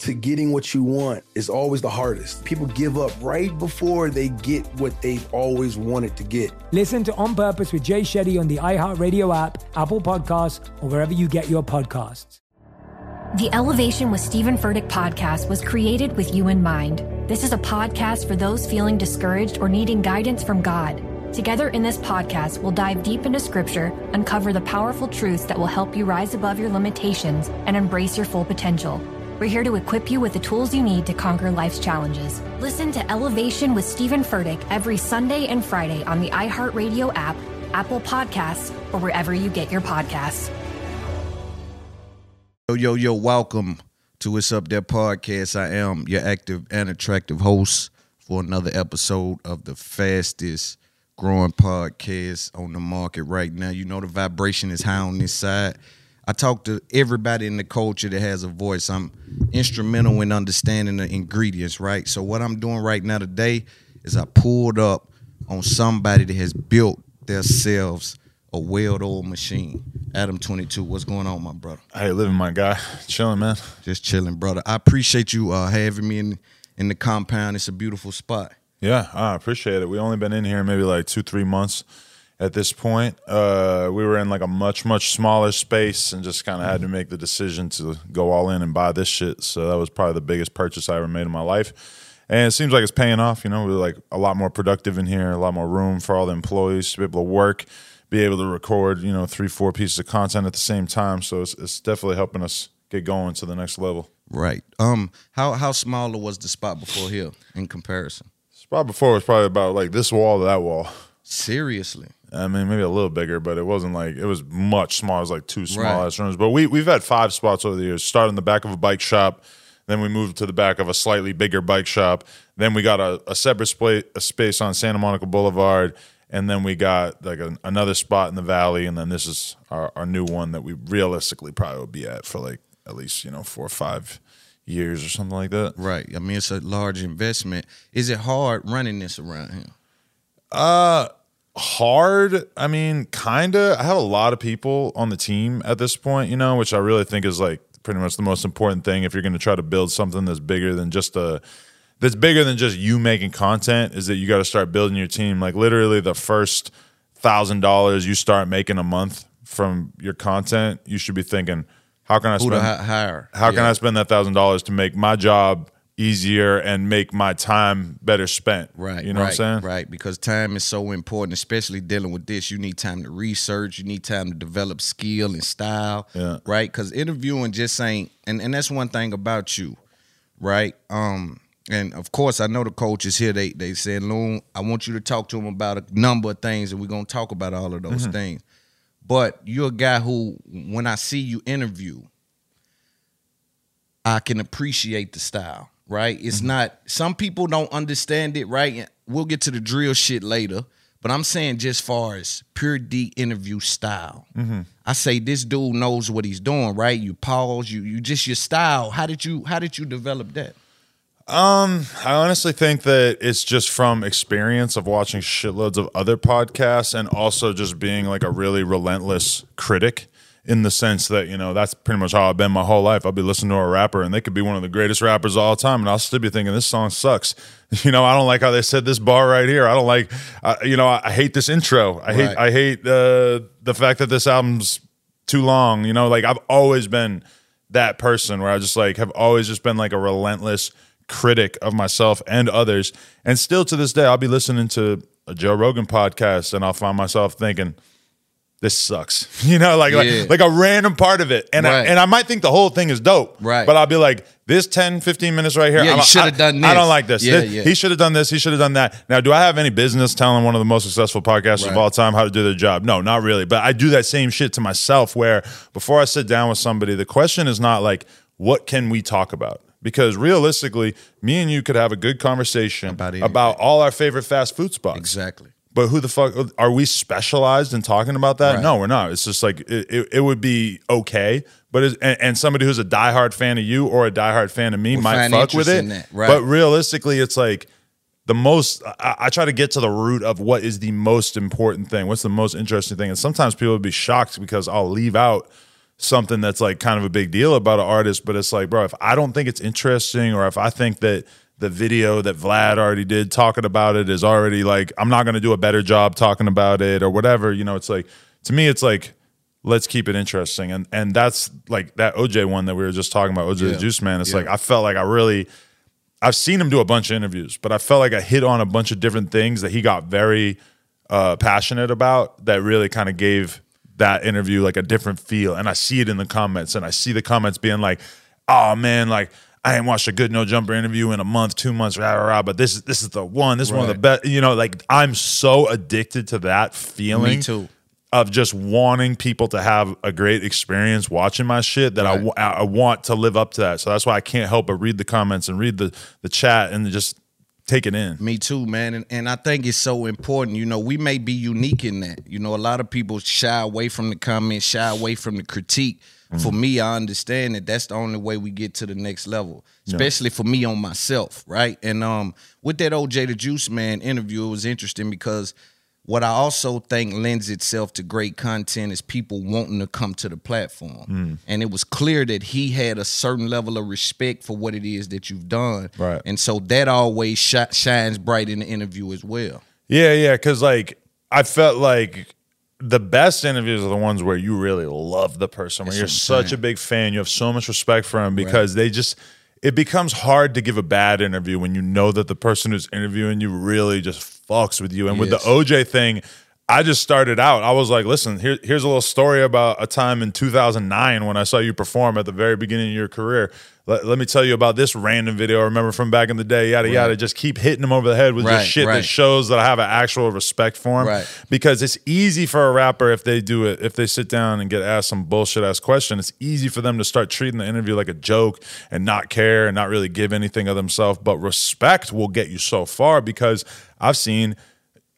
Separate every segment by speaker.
Speaker 1: to getting what you want is always the hardest. People give up right before they get what they've always wanted to get.
Speaker 2: Listen to On Purpose with Jay Shetty on the iHeartRadio app, Apple Podcasts, or wherever you get your podcasts.
Speaker 3: The Elevation with Stephen Furtick podcast was created with you in mind. This is a podcast for those feeling discouraged or needing guidance from God. Together in this podcast, we'll dive deep into scripture, uncover the powerful truths that will help you rise above your limitations and embrace your full potential. We're here to equip you with the tools you need to conquer life's challenges. Listen to Elevation with Stephen Furtick every Sunday and Friday on the iHeartRadio app, Apple Podcasts, or wherever you get your podcasts.
Speaker 4: Yo, yo, yo, welcome to It's Up There podcast. I am your active and attractive host for another episode of the fastest growing podcast on the market right now. You know, the vibration is high on this side. I talk to everybody in the culture that has a voice. I'm instrumental in understanding the ingredients, right? So, what I'm doing right now today is I pulled up on somebody that has built themselves a well-oiled machine. Adam 22, what's going on, my brother?
Speaker 5: Hey, living my guy, chilling, man.
Speaker 4: Just chilling, brother. I appreciate you uh, having me in in the compound. It's a beautiful spot.
Speaker 5: Yeah, I appreciate it. We only been in here maybe like two, three months at this point. Uh, we were in like a much, much smaller space and just kind of had to make the decision to go all in and buy this shit. So that was probably the biggest purchase I ever made in my life. And it seems like it's paying off. You know, we're like a lot more productive in here, a lot more room for all the employees to be able to work, be able to record, you know, three, four pieces of content at the same time. So it's, it's definitely helping us get going to the next level.
Speaker 4: Right. Um. How how smaller was the spot before here in comparison?
Speaker 5: Spot before was probably about like this wall to that wall.
Speaker 4: Seriously.
Speaker 5: I mean, maybe a little bigger, but it wasn't like it was much smaller. It was like two small
Speaker 4: Right.
Speaker 5: ass rooms. But we we've had five spots over the years. Started in the back of a bike shop, then we moved to the back of a slightly bigger bike shop. Then we got a, a separate spa- a space on Santa Monica Boulevard, and then we got like a, another spot in the valley, and then this is our, our new one that we realistically probably will be at for like at least you know four or five years or something like that.
Speaker 4: Right. I mean, it's a large investment. Is it hard running this around here?
Speaker 5: Uh hard. I mean, kinda. I have a lot of people on the team at this point, you know, which I really think is like pretty much the most important thing if you're going to try to build something that's bigger than just a that's bigger than just you making content is that you got to start building your team. Like literally the first thousand dollars you start making a month from your content, you should be thinking, how can I
Speaker 4: Who
Speaker 5: spend
Speaker 4: to hire?
Speaker 5: how can I spend that thousand dollars to make my job easier and make my time better spent?
Speaker 4: Right.
Speaker 5: You know
Speaker 4: right,
Speaker 5: what I'm saying?
Speaker 4: Right. Because time is so important, especially dealing with this. You need time to research. You need time to develop skill and style.
Speaker 5: Yeah.
Speaker 4: Right. Because interviewing just ain't, and, and that's one thing about you. Right. Um. And of course, I know the coaches here. They they said, "Loon, I want you to talk to them about a number of things, and we're gonna talk about all of those
Speaker 5: Mm-hmm.
Speaker 4: things." But you're a guy who, when I see you interview, I can appreciate the style, right? It's not some people don't understand it, right? We'll get to the drill shit later, but I'm saying just far as pure D interview style. I say this dude knows what he's doing, right? You pause, you you just your style. How did you how did you develop that?
Speaker 5: Um, I honestly think that it's just from experience of watching shitloads of other podcasts and also just being like a really relentless critic in the sense that, you know, that's pretty much how I've been my whole life. I'll be listening to a rapper and they could be one of the greatest rappers of all time and I'll still be thinking this song sucks. You know, I don't like how they said this bar right here. I don't like, uh, you know, I, I hate this intro. I hate,
Speaker 4: Right.
Speaker 5: I hate uh, the fact that this album's too long. You know, like I've always been that person where I just like have always just been like a relentless critic of myself and others. And still to this day, I'll be listening to a Joe Rogan podcast and I'll find myself thinking, this sucks. You know, like
Speaker 4: Yeah.
Speaker 5: like, like a random part of it. And I, and I might think the whole thing is dope.
Speaker 4: Right.
Speaker 5: But I'll be like, this 10, 15 minutes right here.
Speaker 4: Yeah,
Speaker 5: I
Speaker 4: you shoulda done this.
Speaker 5: I don't like this.
Speaker 4: Yeah,
Speaker 5: This-
Speaker 4: yeah.
Speaker 5: He should have done this. He should have done that. Now, do I have any business telling one of the most successful podcasters of all time how to do their job? No, not really. But I do that same shit to myself where before I sit down with somebody, the question is not like, what can we talk about? Because realistically, me and you could have a good conversation
Speaker 4: About
Speaker 5: about, all our favorite fast food spots.
Speaker 4: Exactly.
Speaker 5: But who the fuck are we specialized in talking about that?
Speaker 4: Right.
Speaker 5: No, we're not. It's just like it, it, it would be okay, but and, and somebody who's a diehard fan of you or a diehard fan of me
Speaker 4: Will
Speaker 5: might fuck with
Speaker 4: interest
Speaker 5: it.
Speaker 4: right.
Speaker 5: But realistically, it's like the most. I, I try to get to the root of what is the most important thing. What's the most interesting thing? And sometimes people would be shocked because I'll leave out something that's like kind of a big deal about an artist, but it's like, bro, if I don't think it's interesting or if I think that the video that Vlad already did talking about it is already like, I'm not going to do a better job talking about it or whatever, you know, it's like, to me, it's like, let's keep it interesting. And, and that's like that OJ one that we were just talking about, OJ the
Speaker 4: Yeah.
Speaker 5: Juice Man. It's
Speaker 4: Yeah.
Speaker 5: like, I felt like I really, I've seen him do a bunch of interviews, but I felt like I hit on a bunch of different things that he got very uh, passionate about that really kind of gave that interview like a different feel. And I see it in the comments, and I see the comments being like, "Oh man, like." I ain't watched a good no jumper interview in a month, two months, rah, rah, rah, but this is this is the one. This is one of the best. You know, like I'm so addicted to that feeling
Speaker 4: Me too.
Speaker 5: of just wanting people to have a great experience watching my shit that I
Speaker 4: Right.
Speaker 5: wa- I want to live up to that. So that's why I can't help but read the comments and read the the chat and just take it in.
Speaker 4: Me too, man. And, and I think it's so important. You know, we may be unique in that. You know, a lot of people shy away from the comments, shy away from the critique. For me, I understand that that's the only way we get to the next level, especially for me on myself, right? And um, with that OJ the Juice Man interview, it was interesting because what I also think lends itself to great content is people wanting to come to the platform. And it was clear that he had a certain level of respect for what it is that you've done.
Speaker 5: Right.
Speaker 4: And so that always shi- shines bright in the interview as well.
Speaker 5: Yeah, yeah, because like I felt like the best interviews are the ones where you really love the person, where
Speaker 4: That's
Speaker 5: you're such a big fan, you have so much respect for them because they just it becomes hard to give a bad interview when you know that the person who's interviewing you really just fucks with you. And with the OJ thing, I just started out. I was like, listen, here, here's a little story about a time in 2009 when I saw you perform at the very beginning of your career. Let, let me tell you about this random video I remember from back in the day, yada, yada. Just keep hitting him over the head with
Speaker 4: Right,
Speaker 5: just shit
Speaker 4: right.
Speaker 5: that shows that I have an actual respect for him.
Speaker 4: Right.
Speaker 5: Because it's easy for a rapper if they do it, if they sit down and get asked some bullshit ass question, it's easy for them to start treating the interview like a joke and not care and not really give anything of themselves. But respect will get you so far because I've seen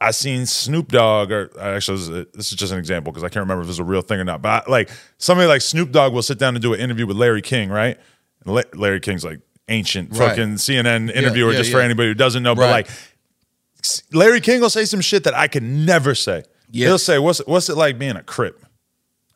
Speaker 5: I seen Snoop Dogg, or uh, actually, this is, just an example because I can't remember if it's a real thing or not. But I, like somebody like Snoop Dogg will sit down and do an interview with Larry King, right? And La- Larry King's like ancient
Speaker 4: Right.
Speaker 5: fucking CNN interviewer,
Speaker 4: yeah,
Speaker 5: just for anybody who doesn't know. But like Larry King will say some shit that I could never say. He'll say, "What's what's it like being a crip?"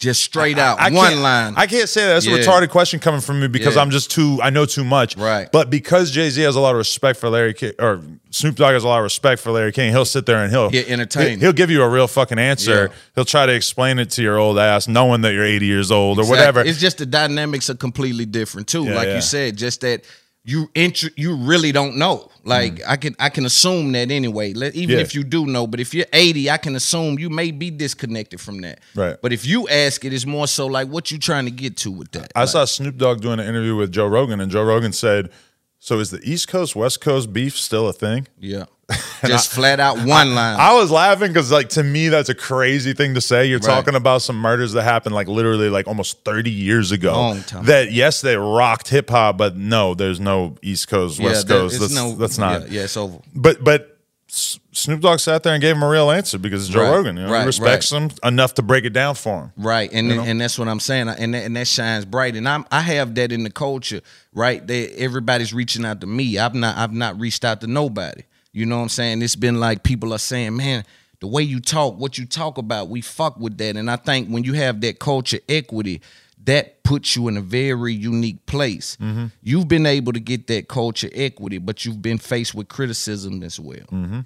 Speaker 4: Just straight out,
Speaker 5: I
Speaker 4: one
Speaker 5: can't-
Speaker 4: line.
Speaker 5: I can't say that. That's
Speaker 4: Yeah.
Speaker 5: a retarded question coming from me because
Speaker 4: Yeah.
Speaker 5: I'm just too. I know too much.
Speaker 4: Right.
Speaker 5: But because Jay Z has a lot of respect for Larry King, or Snoop Dogg has a lot of respect for Larry King, he'll sit there and he'll
Speaker 4: Get entertained.
Speaker 5: He'll, give you a real fucking answer.
Speaker 4: Yeah.
Speaker 5: He'll try to explain it to your old ass, knowing that you're 80 years old or
Speaker 4: Exactly.
Speaker 5: whatever.
Speaker 4: It's just the dynamics are completely different too. Like you said, just that you int- you really don't know. Like I can I can assume that anyway. Let, even
Speaker 5: Mm. Yeah.
Speaker 4: if you do know, but if you're 80, I can assume you may be disconnected from that.
Speaker 5: Right.
Speaker 4: But if you ask it, it's more so like what you trying to get to with that.
Speaker 5: I
Speaker 4: Like,
Speaker 5: saw Snoop Dogg doing an interview with Joe Rogan, and Joe Rogan said, "So is the East Coast West Coast beef still a thing?"
Speaker 4: Yeah. Just flat out one line.
Speaker 5: I was laughing because, like, to me, that's a crazy thing to say. You're
Speaker 4: Right.
Speaker 5: talking about some murders that happened, like, literally, like, almost 30 years ago.
Speaker 4: Long time.
Speaker 5: That yes, they rocked hip hop, but no, there's no East Coast, West Coast. That's,
Speaker 4: no-
Speaker 5: that's not.
Speaker 4: Yeah, yeah, it's over.
Speaker 5: But but Snoop Dogg sat there and gave him a real answer because it's Joe
Speaker 4: Right,
Speaker 5: Rogan. You know,
Speaker 4: right,
Speaker 5: he respects
Speaker 4: right.
Speaker 5: him enough to break it down for him.
Speaker 4: Right, and
Speaker 5: You know?
Speaker 4: and that's what I'm saying, and that, and that shines bright, and I'm I have that in the culture, right? That everybody's reaching out to me. I've not I've not reached out to nobody. You know what I'm saying? It's been like people are saying, man, the way you talk, what you talk about, we fuck with that, and I think when you have that culture equity. That puts you in a very unique place.
Speaker 5: Mm-hmm.
Speaker 4: You've been able to get that culture equity, but you've been faced with criticism as well.
Speaker 5: Mm-hmm.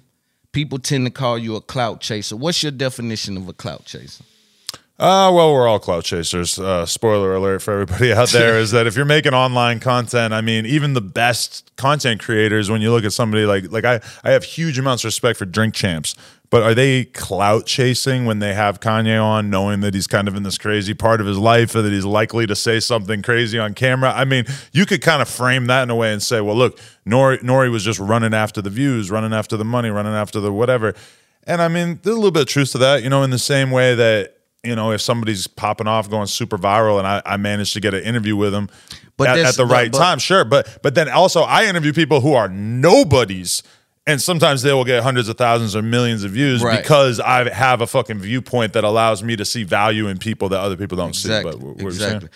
Speaker 4: People tend to call you a clout chaser. What's your definition of a clout chaser?
Speaker 5: Uh, well, we're all clout chasers. Uh, spoiler alert for everybody out there is that if you're making online content, I mean, even the best content creators, when you look at somebody like like I, I have huge amounts of respect for Drink Champs, but are they clout chasing when they have Kanye on, knowing that he's kind of in this crazy part of his life, or that he's likely to say something crazy on camera? I mean, you could kind of frame that in a way and say, well, look, Nori, Nori was just running after the views, running after the money, running after the whatever. And I mean, there's a little bit of truth to that, you know, in the same way that you know, if somebody's popping off, going super viral, and I, I managed to get an interview with them
Speaker 4: But
Speaker 5: at,
Speaker 4: this-
Speaker 5: at the right
Speaker 4: but-
Speaker 5: time, sure. But but then also, I interview people who are nobodies, and sometimes they will get hundreds of thousands or millions of views
Speaker 4: Right.
Speaker 5: because I have a fucking viewpoint that allows me to see value in people that other people don't
Speaker 4: Exactly.
Speaker 5: see. But
Speaker 4: exactly.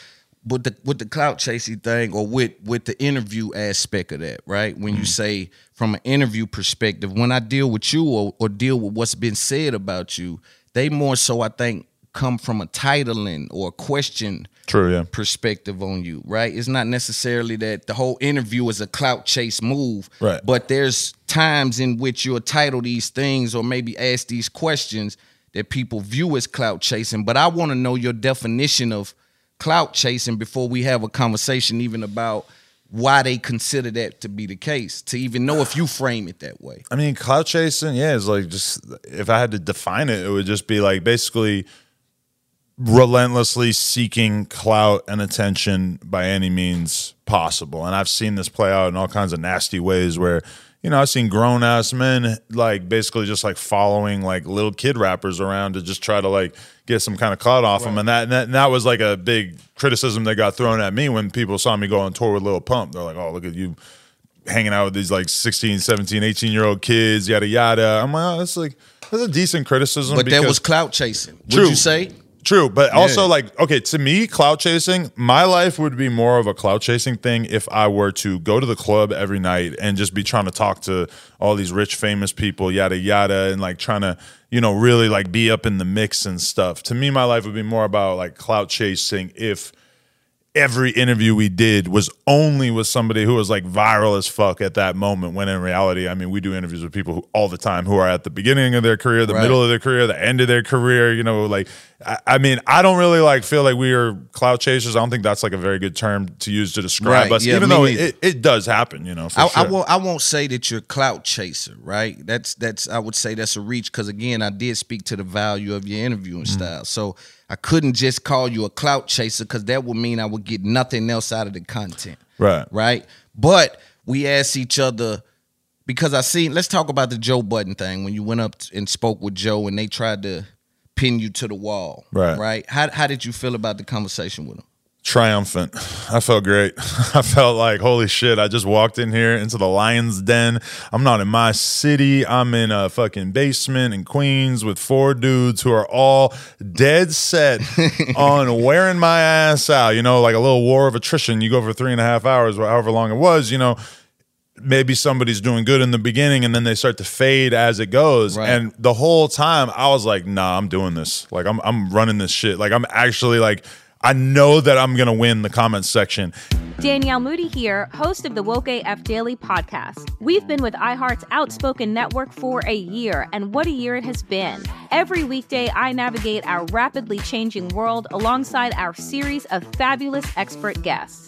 Speaker 4: With the with the clout chasing thing, or with with the interview aspect of that, right? When
Speaker 5: Mm-hmm.
Speaker 4: you say from an interview perspective, when I deal with you or, or deal with what's been said about you, they more so I think come from a titling or a question
Speaker 5: True, yeah.
Speaker 4: perspective on you, right? It's not necessarily that the whole interview is a clout chase move,
Speaker 5: Right.
Speaker 4: But there's times in which you'll title these things or maybe ask these questions that people view as clout chasing. But I want to know your definition of clout chasing before we have a conversation even about why they consider that to be the case, to even know if you frame it that way.
Speaker 5: I mean, clout chasing, yeah, is like just if I had to define it, it would just be like basically relentlessly seeking clout and attention by any means possible. And I've seen this play out in all kinds of nasty ways where, you know, I've seen grown ass men like basically just like following like little kid rappers around to just try to like get some kind of clout off them. And that, and that and that was like a big criticism that got thrown at me when people saw me go on tour with Lil Pump. They're like, oh, look at you hanging out with these like 16, 17, 18 year old kids, yada yada. I'm like, oh, that's like that's a decent criticism.
Speaker 4: But that
Speaker 5: because-
Speaker 4: was clout chasing. Would
Speaker 5: True.
Speaker 4: you say?
Speaker 5: True, but also
Speaker 4: Yeah.
Speaker 5: like okay, to me, clout chasing, my life would be more of a clout chasing thing if I were to go to the club every night and just be trying to talk to all these rich famous people, yada yada, and like trying to, you know, really like be up in the mix and stuff. To me, my life would be more about like clout chasing if every interview we did was only with somebody who was like viral as fuck at that moment when in reality i mean we do interviews with people who, all the time who are at the beginning of their career the
Speaker 4: Right.
Speaker 5: middle of their career the end of their career you know like I, I mean i don't really like feel like we are clout chasers i don't think that's like a very good term to use to describe
Speaker 4: Right,
Speaker 5: us
Speaker 4: yeah,
Speaker 5: even though it, it does happen you know
Speaker 4: I,
Speaker 5: sure.
Speaker 4: I won't. I won't say that you're a clout chaser, right? That's that's. I would say that's a reach because again, I did speak to the value of your interviewing
Speaker 5: Mm-hmm.
Speaker 4: style. So I couldn't just call you a clout chaser because that would mean I would get nothing else out of the content,
Speaker 5: right
Speaker 4: right? But we asked each other because I seen. Let's talk about the Joe Budden thing when you went up and spoke with Joe and they tried to pin you to the wall,
Speaker 5: Right.
Speaker 4: Right? How how did you feel about the conversation with him?
Speaker 5: triumphant. I felt great. I felt like holy shit. I just walked in here into the lion's den. I'm not in my city. I'm in a fucking basement in Queens with four dudes who are all dead set on wearing my ass out. You know, like a little war of attrition. You go for three and a half hours, however long it was. You know. Maybe somebody's doing good in the beginning and then they start to fade as it goes.
Speaker 4: Right.
Speaker 5: And the whole time I was like, nah, I'm doing this. Like I'm I'm running this shit. Like I'm actually like I know that I'm gonna win the comments section.
Speaker 6: Danielle Moody here, host of the Woke AF Daily podcast. We've been with iHeart's Outspoken Network for a year, and what a year it has been. Every weekday, I navigate our rapidly changing world alongside our series of fabulous expert guests.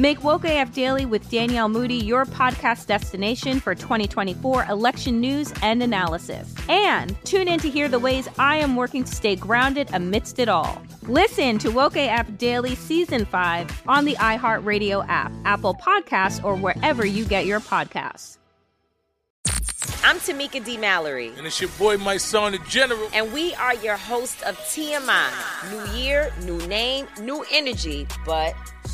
Speaker 6: Make Woke AF Daily with Danielle Moody your podcast destination for 2024 election news and analysis. And tune in to hear the ways I am working to stay grounded amidst it all. Listen to Woke AF Daily Season 5 on the iHeartRadio app, Apple Podcasts, or wherever you get your podcasts.
Speaker 7: I'm Tamika D. Mallory.
Speaker 8: And it's your boy, my son, the General.
Speaker 7: And we are your hosts of TMI. New year, new name, new energy, but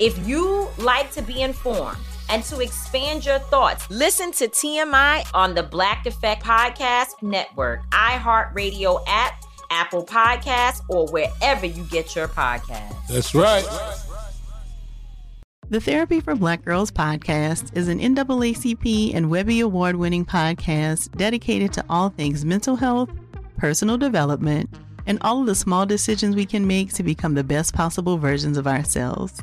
Speaker 7: If you like to be informed and to expand your thoughts, listen to TMI on the Black Effect Podcast Network, iHeartRadio app, Apple Podcasts, or wherever you get your podcasts.
Speaker 8: That's right.
Speaker 9: The Therapy for Black Girls podcast is an NAACP and Webby Award winning podcast dedicated to all things mental health, personal development, and all of the small decisions we can make to become the best possible versions of ourselves.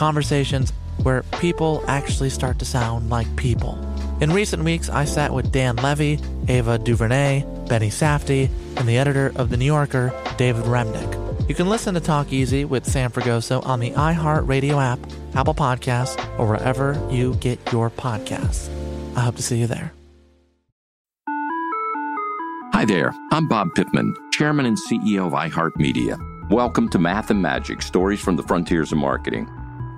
Speaker 10: Conversations where people actually start to sound like people. In recent weeks, I sat with Dan Levy, Ava DuVernay, Benny Safdie, and the editor of The New Yorker, David Remnick. You can listen to Talk Easy with Sam Fragoso on the iHeartRadio app, Apple Podcasts, or wherever you get your podcasts. I hope to see you there.
Speaker 11: Hi there, I'm Bob Pittman, Chairman and CEO of iHeartMedia. Welcome to Math and Magic Stories from the Frontiers of Marketing.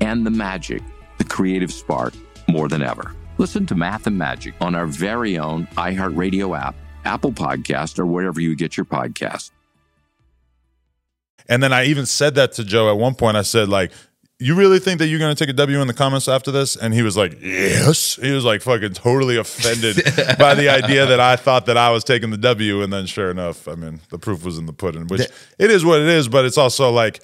Speaker 11: and the magic, the creative spark, more than ever. Listen to Math and Magic on our very own iHeartRadio app, Apple Podcast, or wherever you get your podcast.
Speaker 5: And then I even said that to Joe at one point. I said, like, you really think that you're going to take a W in the comments after this? And he was like, yes. He was like fucking totally offended by the idea that I thought that I was taking the W. And then sure enough, I mean, the proof was in the pudding, which it is what it is. But it's also like,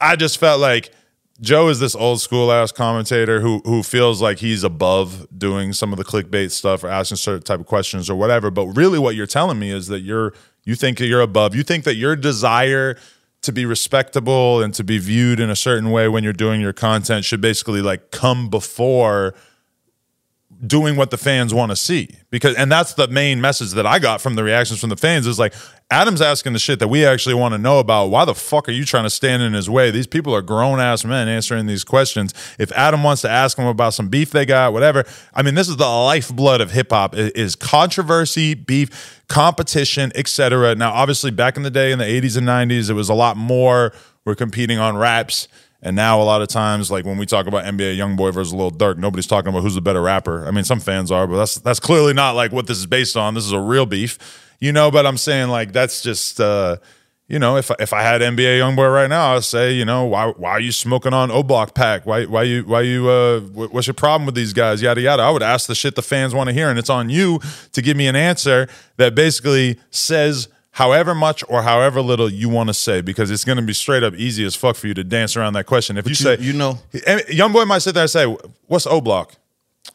Speaker 5: I just felt like Joe is this old school ass commentator who who feels like he's above doing some of the clickbait stuff or asking certain type of questions or whatever. But really, what you're telling me is that you're you think you're above. You think that your desire to be respectable and to be viewed in a certain way when you're doing your content should basically like come before doing what the fans want to see. Because and that's the main message that I got from the reactions from the fans is like Adam's asking the shit that we actually want to know about. Why the fuck are you trying to stand in his way? These people are grown ass men answering these questions. If Adam wants to ask them about some beef they got whatever. I mean this is the lifeblood of hip hop is controversy beef competition etc now obviously back in the day in the 80s and 90s it was a lot more. We're competing on raps and now a lot of times, like when we talk about NBA YoungBoy versus Lil Durk, nobody's talking about who's the better rapper. I mean, some fans are, but that's that's clearly not like what this is based on. This is a real beef, you know. But I'm saying like that's just, uh, you know, if if I had NBA YoungBoy right now, I'd say, you know, why why are you smoking on O Block Pack? Why why you why you uh, what's your problem with these guys? Yada yada. I would ask the shit the fans want to hear, and it's on you to give me an answer that basically says however much or however little you want to say because it's going to be straight up easy as fuck for you to dance around that question. If you,
Speaker 4: you-
Speaker 5: say,
Speaker 4: you know-
Speaker 5: young boy might sit there and say, "What's O Block?"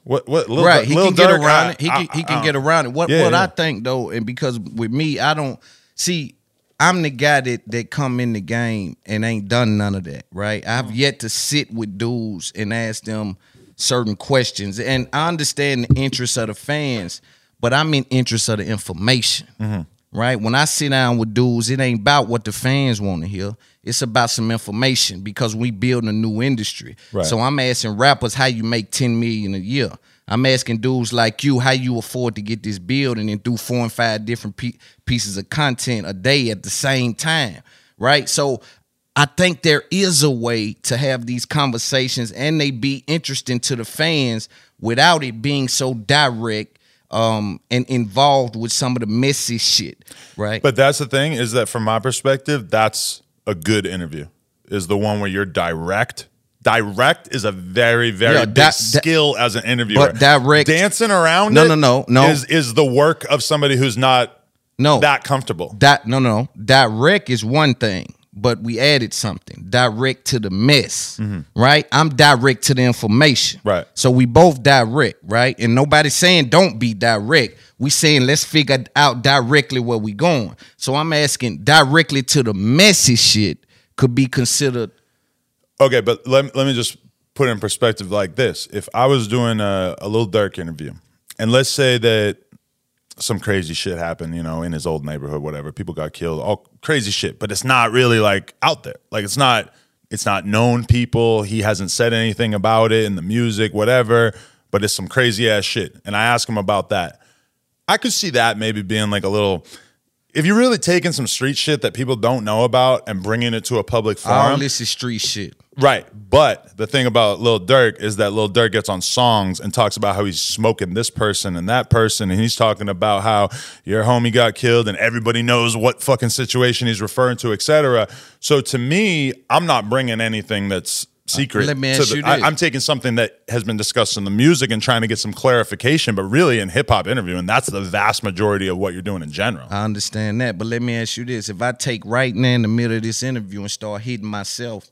Speaker 5: What what? Lil,
Speaker 4: right, he can get around
Speaker 5: I-
Speaker 4: it. He
Speaker 5: I-
Speaker 4: can, he can get around it. What
Speaker 5: Yeah,
Speaker 4: what
Speaker 5: yeah.
Speaker 4: I think though, and because with me, I don't see. I'm the guy that that come in the game and ain't done none of that. Right, I've
Speaker 5: Mm.
Speaker 4: yet to sit with dudes and ask them certain questions, and I understand the interests of the fans, but I'm in interest of the information.
Speaker 5: Mm-hmm.
Speaker 4: Right, when I sit down with dudes, it ain't about what the fans want to hear. It's about some information because we building a new industry.
Speaker 5: Right.
Speaker 4: So I'm asking rappers how you make 10 million a year. I'm asking dudes like you how you afford to get this building and do four and five different pe- pieces of content a day at the same time, right? So I think there is a way to have these conversations and they be interesting to the fans without it being so direct um, and involved with some of the messy shit, right?
Speaker 5: But that's the thing is that from my perspective, that's a good interview. Is the one where you're direct. Direct is a very very
Speaker 4: Yeah,
Speaker 5: big
Speaker 4: that- that-
Speaker 5: skill as an interviewer.
Speaker 4: But direct-
Speaker 5: dancing around
Speaker 4: No,
Speaker 5: it
Speaker 4: no, no, no.
Speaker 5: is is the work of somebody who's not
Speaker 4: no
Speaker 5: that comfortable.
Speaker 4: That no no direct is one thing, but we added something direct to the mess, right? I'm direct to the information,
Speaker 5: Mm-hmm. Right.
Speaker 4: So we both direct, right? And nobody's saying don't be direct. We saying let's figure out directly where we going. So I'm asking directly to the messy shit could be considered.
Speaker 5: Okay, but let, let me just put it in perspective like this. If I was doing a, a Lil Durk interview, and let's say that some crazy shit happened, you know, in his old neighborhood, whatever, people got killed, all crazy shit, but it's not really like out there. Like it's not it's not known people. He hasn't said anything about it in the music, whatever, but it's some crazy ass shit. And I ask him about that. I could see that maybe being like a little if you're really taking some street shit that people don't know about and bringing it to a public forum.
Speaker 4: This is street shit.
Speaker 5: Right. But the thing about Lil Durk is that Lil Durk gets on songs and talks about how he's smoking this person and that person. And he's talking about how your homie got killed and everybody knows what fucking situation he's referring to, etc. So to me, I'm not bringing anything that's secret.
Speaker 4: let me
Speaker 5: to
Speaker 4: ask
Speaker 5: the- I. I'm taking something that has been discussed in the music and trying to get some clarification, but really in hip hop interviewing, that's the vast majority of what you're doing in general.
Speaker 4: I understand that, but let me ask you this: If I take right now in the middle of this interview and start hitting myself,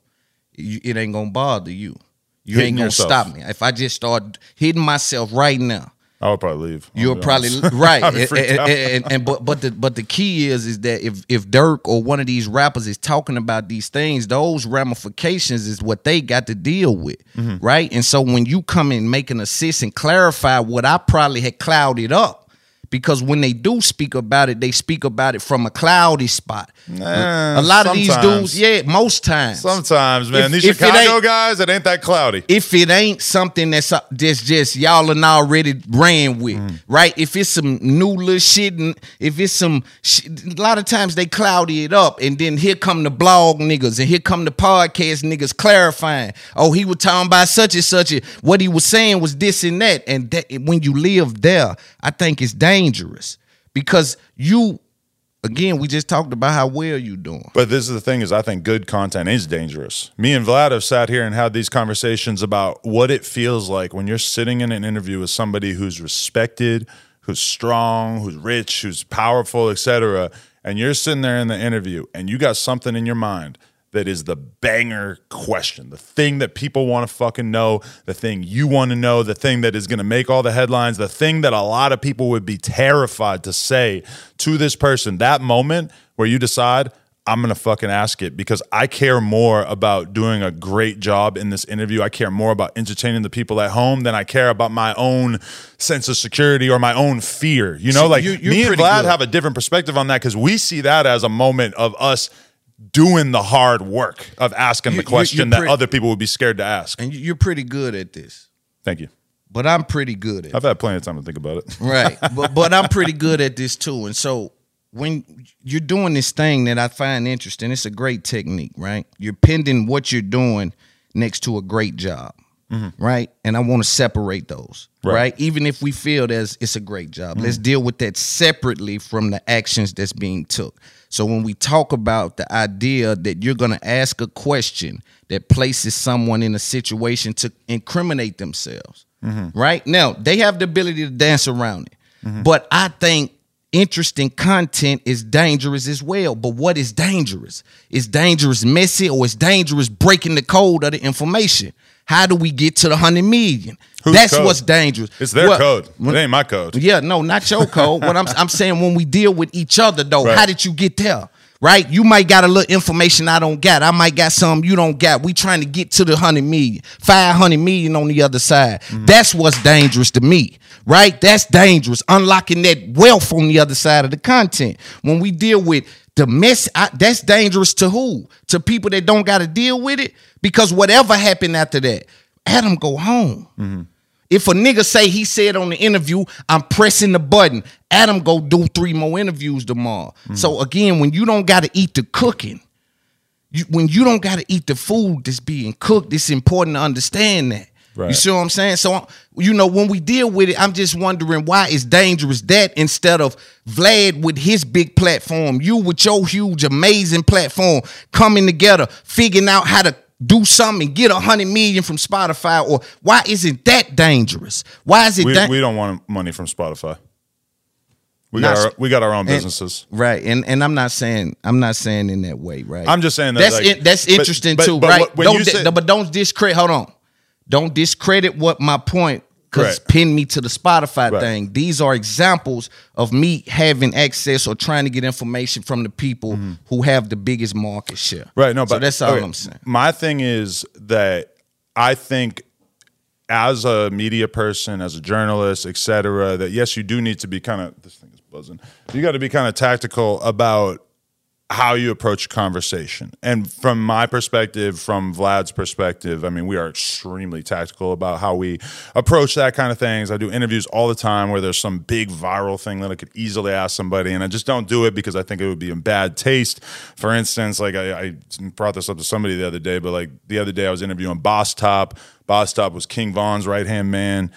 Speaker 4: it ain't gonna bother you. You
Speaker 5: Hitting
Speaker 4: ain't gonna
Speaker 5: yourself.
Speaker 4: stop me. If I just start hitting myself right now,
Speaker 5: I would probably leave. I'll
Speaker 4: you'll probably right. And, and- and- and- but but the but the key is is that if if Durk or one of these rappers is talking about these things, those ramifications is what they got to deal with,
Speaker 5: Mm-hmm.
Speaker 4: right? And so when you come in make an assist and clarify what I probably had clouded up. Because when they do speak about it, they speak about it from a cloudy spot.
Speaker 5: Nah,
Speaker 4: a lot of these dudes, yeah, most times.
Speaker 5: Sometimes, man.
Speaker 4: If-
Speaker 5: These
Speaker 4: if
Speaker 5: Chicago guys, it ain't that cloudy.
Speaker 4: if it ain't something that's uh, just just y'all and already ran with,
Speaker 5: Mm.
Speaker 4: right? If it's some new little shit, and if it's some, sh- a lot of times they cloudy it up, and then here come the blog niggas, and here come the podcast niggas clarifying. Oh, he was talking about such and such. and What he was saying was this and that, and that, when you live there, I think it's dangerous because you, again, we just talked about how well you're doing.
Speaker 5: But this is the thing is I think good content is dangerous. Me and Vlad have sat here and had these conversations about what it feels like when you're sitting in an interview with somebody who's respected, who's strong, who's rich, who's powerful, etc. And you're sitting there in the interview and you got something in your mind that is the banger question, the thing that people want to fucking know, the thing you want to know, the thing that is going to make all the headlines, the thing that a lot of people would be terrified to say to this person. That moment where you decide, I'm gonna fucking ask it because I care more about doing a great job in this interview. I care more about entertaining the people at home than I care about my own sense of security or my own fear. You know,
Speaker 4: See,
Speaker 5: like
Speaker 4: you- you're
Speaker 5: me and Vlad
Speaker 4: good.
Speaker 5: have a different perspective on that because we see that as a moment of us doing the hard work of asking
Speaker 4: You-
Speaker 5: the question that other people would be scared to ask.
Speaker 4: And you- you're pretty good at this.
Speaker 5: Thank you.
Speaker 4: But I'm pretty good at
Speaker 5: I've had plenty of time to think about it.
Speaker 4: right but but i'm pretty good at this too and so when you're doing this thing that i find interesting it's a great technique right you're pending what you're doing next to a great job mm-hmm. right and i want to separate those
Speaker 5: Right.
Speaker 4: right. even if we feel there's it's a great job let's mm-hmm. deal with that separately from the actions that's being took so when we talk about the idea that you're going to ask a question that places someone in a situation to incriminate themselves mm-hmm. right? Now they have the ability to dance around it mm-hmm. but i think interesting content is dangerous as well. But what is dangerous? Is dangerous messy or is dangerous breaking the code of the information how do we get to the 100 million
Speaker 5: Whose
Speaker 4: that's
Speaker 5: code?
Speaker 4: what's dangerous
Speaker 5: It's their
Speaker 4: Well,
Speaker 5: code. It ain't my code.
Speaker 4: yeah, no, not your code. what I'm I'm saying when we deal with each other though,
Speaker 5: Right.
Speaker 4: how did you get there? Right? You might got a little information I don't got. I might got some you don't got. We trying to get to the 100 million. 500 million on the other side.
Speaker 5: Mm-hmm.
Speaker 4: That's what's dangerous to me. Right? That's dangerous. Unlocking that wealth on the other side of the content. When we deal with the mess, I, that's dangerous to who? To people that don't got to deal with it because whatever happened after that, Adam go home.
Speaker 5: Mm-hmm.
Speaker 4: If a nigga say he said on the interview, I'm pressing the button, Adam go do three more interviews tomorrow.
Speaker 5: Mm-hmm.
Speaker 4: So again, when you don't gotta eat the cooking, you, when you don't gotta eat the food that's being cooked, it's important to understand that. You see what I'm saying? So you know, when we deal with it, I'm just wondering why it's dangerous that instead of Vlad with his big platform, you with your huge, amazing platform coming together, figuring out how to do something and get a hundred million from Spotify, or why isn't that dangerous? Why is it
Speaker 5: We,
Speaker 4: da-
Speaker 5: we don't want money from Spotify. We
Speaker 4: Not
Speaker 5: got our, we got our own
Speaker 4: and-
Speaker 5: businesses.
Speaker 4: right? And and I'm not saying I'm not saying in that way, right?
Speaker 5: I'm just saying that,
Speaker 4: that's
Speaker 5: like-
Speaker 4: in- that's interesting
Speaker 5: but-
Speaker 4: too,
Speaker 5: but
Speaker 4: right?
Speaker 5: when
Speaker 4: don't
Speaker 5: say-
Speaker 4: but don't discredit. Hold on, don't discredit what my point because pin me to the Spotify
Speaker 5: Right.
Speaker 4: thing. These are examples of me having access or trying to get information from the people who have the biggest market share.
Speaker 5: Mm-hmm. Right. No,
Speaker 4: so
Speaker 5: but
Speaker 4: that's all
Speaker 5: okay,
Speaker 4: I'm saying.
Speaker 5: My thing is that I think as a media person, as a journalist, etc., that yes, you do need to be kind of this thing is buzzing. You got to be kind of tactical about how you approach conversation. And from my perspective, from Vlad's perspective, I mean, we are extremely tactical about how we approach that kind of things. I do interviews all the time where there's some big viral thing that I could easily ask somebody, and I just don't do it because I think it would be in bad taste. For instance, like I, I brought this up to somebody the other day, but like the other day I was interviewing Boss Top. Boss Top was King Von's right hand man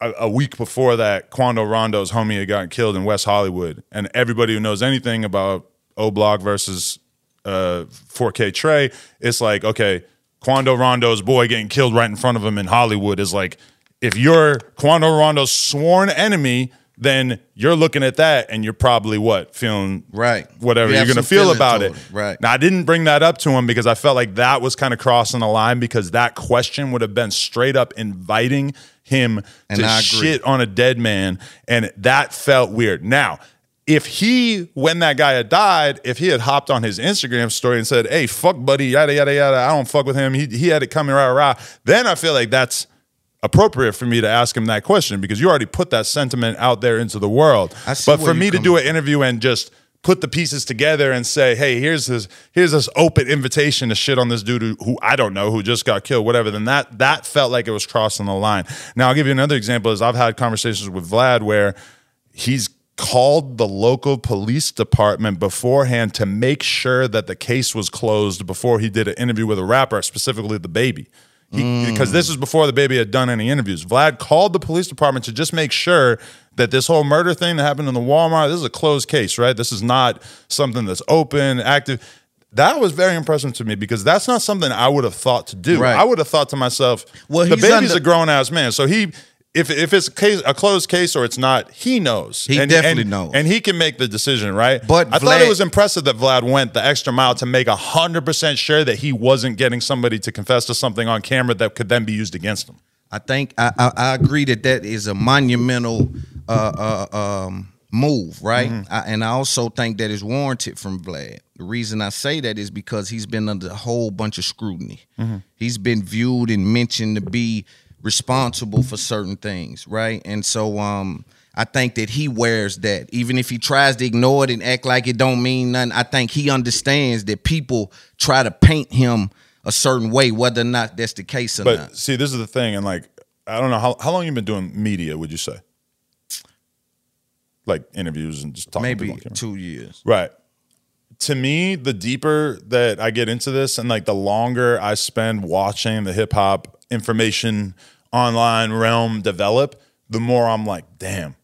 Speaker 5: a week before that, Quando Rondo's homie had gotten killed in West Hollywood, and everybody who knows anything about O Block versus uh, 4K Trey, it's like okay, Quando Rondo's boy getting killed right in front of him in Hollywood is like if you're Quando Rondo's sworn enemy. Then you're looking at that, and you're probably what feeling
Speaker 4: Right.
Speaker 5: whatever
Speaker 4: You
Speaker 5: you're going to feel about it.
Speaker 4: it. Right.
Speaker 5: Now, I didn't bring that up to him because I felt like that was kind of crossing the line because that question would have been straight up inviting him
Speaker 4: And
Speaker 5: to shit on a dead man, and that felt weird. Now, if he, when that guy had died, if he had hopped on his Instagram story and said, "Hey, fuck buddy, yada yada yada," I don't fuck with him. He he had it coming rah rah. Then I feel like that's appropriate for me to ask him that question because you already put that sentiment out there into the world. But for me to do an interview and just put the pieces together and say, "Hey, here's this here's this open invitation to shit on this dude who, who I don't know who just got killed, whatever." Then that that felt like it was crossing the line. Now I'll give you another example. Is I've had conversations with Vlad where he's called the local police department beforehand to make sure that the case was closed before he did an interview with a rapper, specifically DaBaby. He, mm. Because this was before DaBaby had done any interviews. Vlad called the police department to just make sure that this whole murder thing that happened in the Walmart, this is a closed case, right? This is not something that's open, active. That was very impressive to me because that's not something I would have thought to do.
Speaker 4: Right.
Speaker 5: I would have thought to myself,
Speaker 4: Well,
Speaker 5: the
Speaker 4: he's
Speaker 5: baby's
Speaker 4: under-
Speaker 5: a grown ass man. So he if if it's a case a closed case or it's not, he knows.
Speaker 4: He definitely knows.
Speaker 5: And he can make the decision, right?
Speaker 4: But
Speaker 5: I thought it was impressive that Vlad went the extra mile to make hundred percent sure that he wasn't getting somebody to confess to something on camera that could then be used against him.
Speaker 4: I think I, I, I agree that that is a monumental uh, uh, um, move, right?
Speaker 5: Mm-hmm.
Speaker 4: I, and I also think that is warranted from Vlad. The reason I say that is because he's been under a whole bunch of scrutiny.
Speaker 5: Mhm.
Speaker 4: He's been viewed and mentioned to be responsible for certain things, right? And so um I think that he wears that. Even if he tries to ignore it and act like it don't mean nothing, I think he understands that people try to paint him a certain way, whether or not that's the case or
Speaker 5: But
Speaker 4: not.
Speaker 5: see, this is the thing, and like, I don't know how how long you been doing media. Would you say, like interviews and just talking?
Speaker 4: Maybe
Speaker 5: people
Speaker 4: two years.
Speaker 5: Right. To me, the deeper that I get into this and like the longer I spend watching the hip hop information online realm develop, the more I'm like, damn,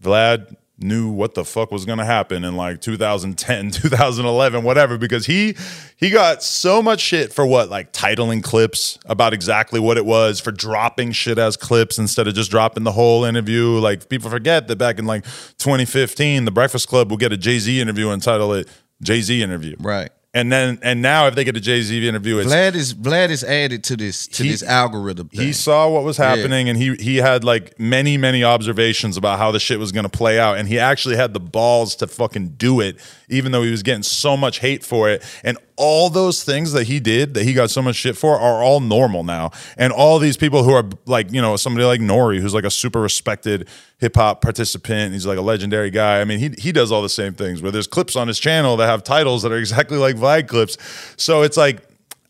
Speaker 5: Vlad knew what the fuck was going to happen in like 2010 2011 whatever because he he got so much shit for what like titling clips about exactly what it was for dropping shit as clips instead of just dropping the whole interview. Like people forget that back in like 2015 the breakfast club will get a jay-z interview and title it jay-z interview.
Speaker 4: Right
Speaker 5: and then and now if they get a jay-z interview it's
Speaker 4: Vlad is Vlad is added to this to
Speaker 5: He-
Speaker 4: this algorithm. Thing.
Speaker 5: he saw what was
Speaker 4: Yeah.
Speaker 5: happening and he he had like many many observations about how the shit was going to play out and he actually had the balls to fucking do it even though he was getting so much hate for it. And all those things that he did that he got so much shit for are all normal now. And all these people who are like you know somebody like N.O.R.E. who's like a super respected hip hop participant he's like a legendary guy. I mean he he does all the same things where there's clips on his channel that have titles that are exactly like Vlad clips. So it's like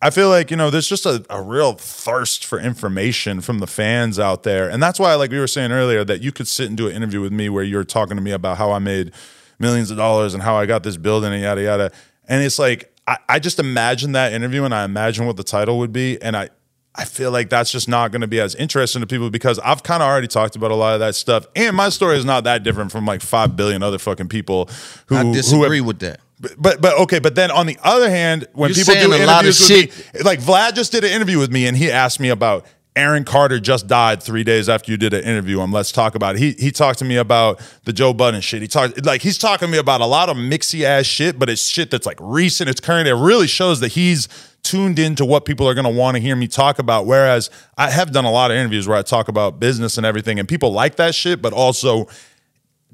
Speaker 5: I feel like, you know, there's just a, a real thirst for information from the fans out there. And that's why, like we were saying earlier, that you could sit and do an interview with me where you're talking to me about how I made millions of dollars and how I got this building and yada, yada. And it's like, I, I just imagine that interview and I imagine what the title would be. And I, I feel like that's just not going to be as interesting to people because I've kind of already talked about a lot of that stuff. And my story is not that different from like 5 billion other fucking people who
Speaker 4: I
Speaker 5: who
Speaker 4: disagree
Speaker 5: have-
Speaker 4: with that.
Speaker 5: but, but but okay, but then on the other hand, when
Speaker 4: You're
Speaker 5: people do
Speaker 4: saying a lot of
Speaker 5: interviews with
Speaker 4: shit.
Speaker 5: me, like Vlad just did an interview with me, and he asked me about Aaron Carter just died three days after you did an interview on Let's Talk About It. He he talked to me about the Joe Budden shit. He talked like he's talking to me about a lot of mixy ass shit, but it's shit that's like recent, it's current. It really shows that he's tuned into what people are going to want to hear me talk about. Whereas I have done a lot of interviews where I talk about business and everything, and people like that shit, but also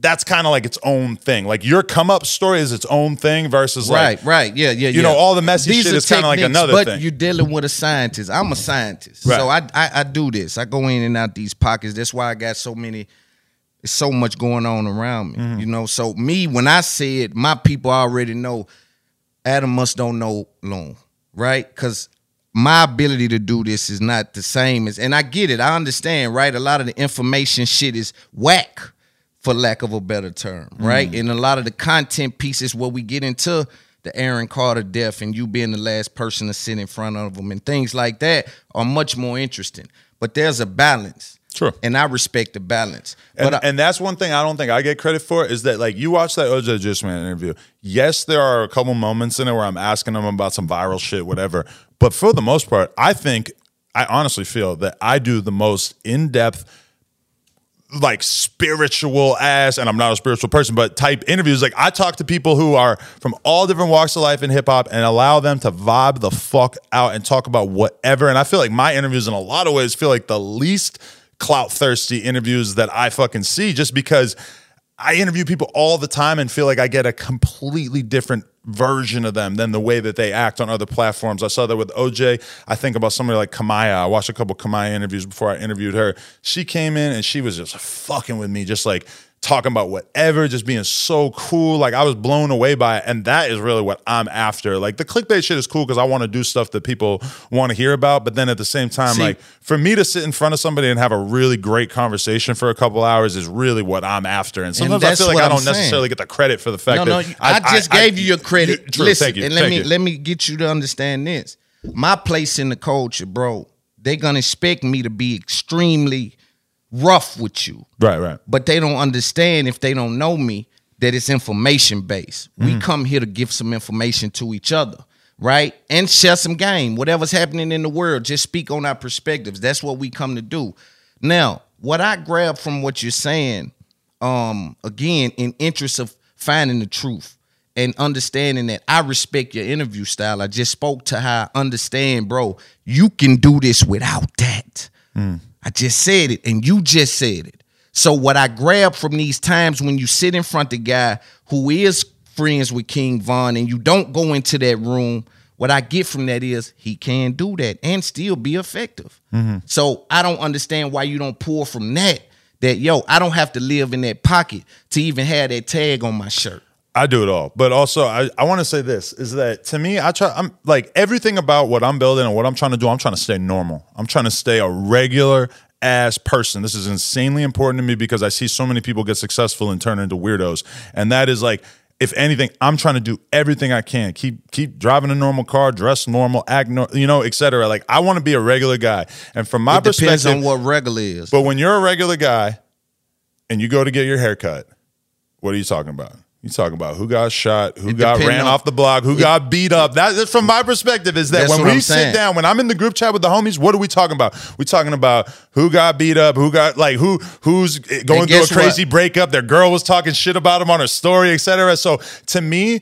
Speaker 5: that's kind of like its own thing. Like your come up story is its own thing versus
Speaker 4: right,
Speaker 5: like
Speaker 4: right, yeah, yeah,
Speaker 5: you
Speaker 4: yeah.
Speaker 5: know all the messy
Speaker 4: These
Speaker 5: shit is kind of like another
Speaker 4: but
Speaker 5: thing.
Speaker 4: But you're dealing with a scientist. I'm a scientist,
Speaker 5: Right.
Speaker 4: so I, I I do this. I go in and out these pockets. That's why I got so many. There's so much going on around me,
Speaker 5: Mm-hmm.
Speaker 4: you know. So me, when I say it, my people already know. Adam must don't know long, right? Because my ability to do this is not the same as, and I get it. I understand, right? A lot of the information shit is whack, for lack of a better term, right?
Speaker 5: Mm.
Speaker 4: And a lot of the content pieces where we get into the Aaron Carter death and you being the last person to sit in front of them and things like that are much more interesting. But there's a balance.
Speaker 5: Sure.
Speaker 4: And I respect the balance.
Speaker 5: And,
Speaker 4: But I,
Speaker 5: and that's one thing I don't think I get credit for is that like you watch that OJ da Juiceman interview. Yes, there are a couple moments in it where I'm asking him about some viral shit, whatever. But for the most part, I think I honestly feel that I do the most in depth, like spiritual ass, and I'm not a spiritual person, but type interviews. Like I talk to people who are from all different walks of life in hip hop and allow them to vibe the fuck out and talk about whatever. And I feel like my interviews in a lot of ways feel like the least clout thirsty interviews that I fucking see just because I interview people all the time and feel like I get a completely different version of them than the way that they act on other platforms. I saw that with OJ. I think about somebody like Kamaiyah. I watched a couple Kamaiyah interviews before I interviewed her. She came in and she was just fucking with me, just like talking about whatever, just being so cool. Like I was blown away by it. And that is really what I'm after. Like the clickbait shit is cool because I want to do stuff that people want to hear about. But then at the same time,
Speaker 4: See-
Speaker 5: like for me to sit in front of somebody and have a really great conversation for a couple hours is really what I'm after. And sometimes I feel like I don't
Speaker 4: saying.
Speaker 5: necessarily get the credit for the fact
Speaker 4: no,
Speaker 5: that
Speaker 4: no, I, just gave you your credit.
Speaker 5: you- true,
Speaker 4: Listen,
Speaker 5: thank you,
Speaker 4: and let me
Speaker 5: you.
Speaker 4: let me get you to understand this. My place in the culture, bro. They're gonna expect me to be extremely rough with you,
Speaker 5: Right, right.
Speaker 4: but they don't understand if they don't know me that it's information based. We
Speaker 5: Mm.
Speaker 4: come here to give some information to each other, right? And share some game. Whatever's happening in the world, just speak on our perspectives. That's what we come to do. Now, what I grab from what you're saying, um, again, in interest of finding the truth and understanding that I respect your interview style. I just spoke to how I understand, bro. You can do this without that. I just said it, and you just said it. So what I grab from these times when you sit in front of a guy who is friends with King Von and you don't go into that room, what I get from that is he can do that and still be effective. Mm-hmm. So I don't understand why you don't pull from that. That yo, I don't have to live in that pocket to even have that tag on my shirt.
Speaker 5: I do it all. But also I, I want to say this is that to me, I try I'm like everything about what I'm building and what I'm trying to do, I'm trying to stay normal. I'm trying to stay a regular ass person. This is insanely important to me because I see so many people get successful and turn into weirdos. And that is like if anything, I'm trying to do everything I can. Keep keep driving a normal car, dress normal, act no, you know, etc. Like I want to be a regular guy. And from my
Speaker 4: it depends
Speaker 5: perspective,
Speaker 4: on what regular is.
Speaker 5: but when you're a regular guy and you go to get your hair cut, what are you talking about? You talking about who got shot, who
Speaker 4: It
Speaker 5: got ran
Speaker 4: on-
Speaker 5: off the block, who
Speaker 4: it-
Speaker 5: got beat up. That, from my perspective is that when we sit down, when I'm in the group chat with the homies, what are we talking about? We talking about who got beat up, who got like who who's going through a
Speaker 4: guess what?
Speaker 5: crazy breakup. Their girl was talking shit about him on her story, etc. So to me,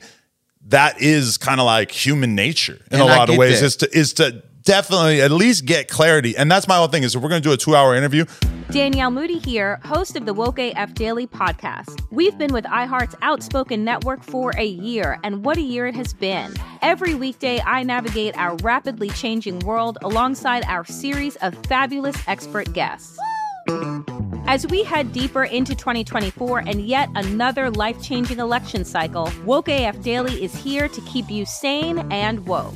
Speaker 5: that is kind of like human nature in
Speaker 4: And
Speaker 5: a lot of ways.
Speaker 4: that.
Speaker 5: Is to is to definitely at least get clarity. And that's my whole thing is we're going to do a two hour interview,
Speaker 6: Danielle Moody here, host of the Woke AF Daily podcast. We've been with iHeart's Outspoken Network for a year, and what a year it has been. Every weekday, I navigate our rapidly changing world alongside our series of fabulous expert guests. As we head deeper into 2024 and yet another life changing election cycle, Woke AF Daily is here to keep you sane and woke.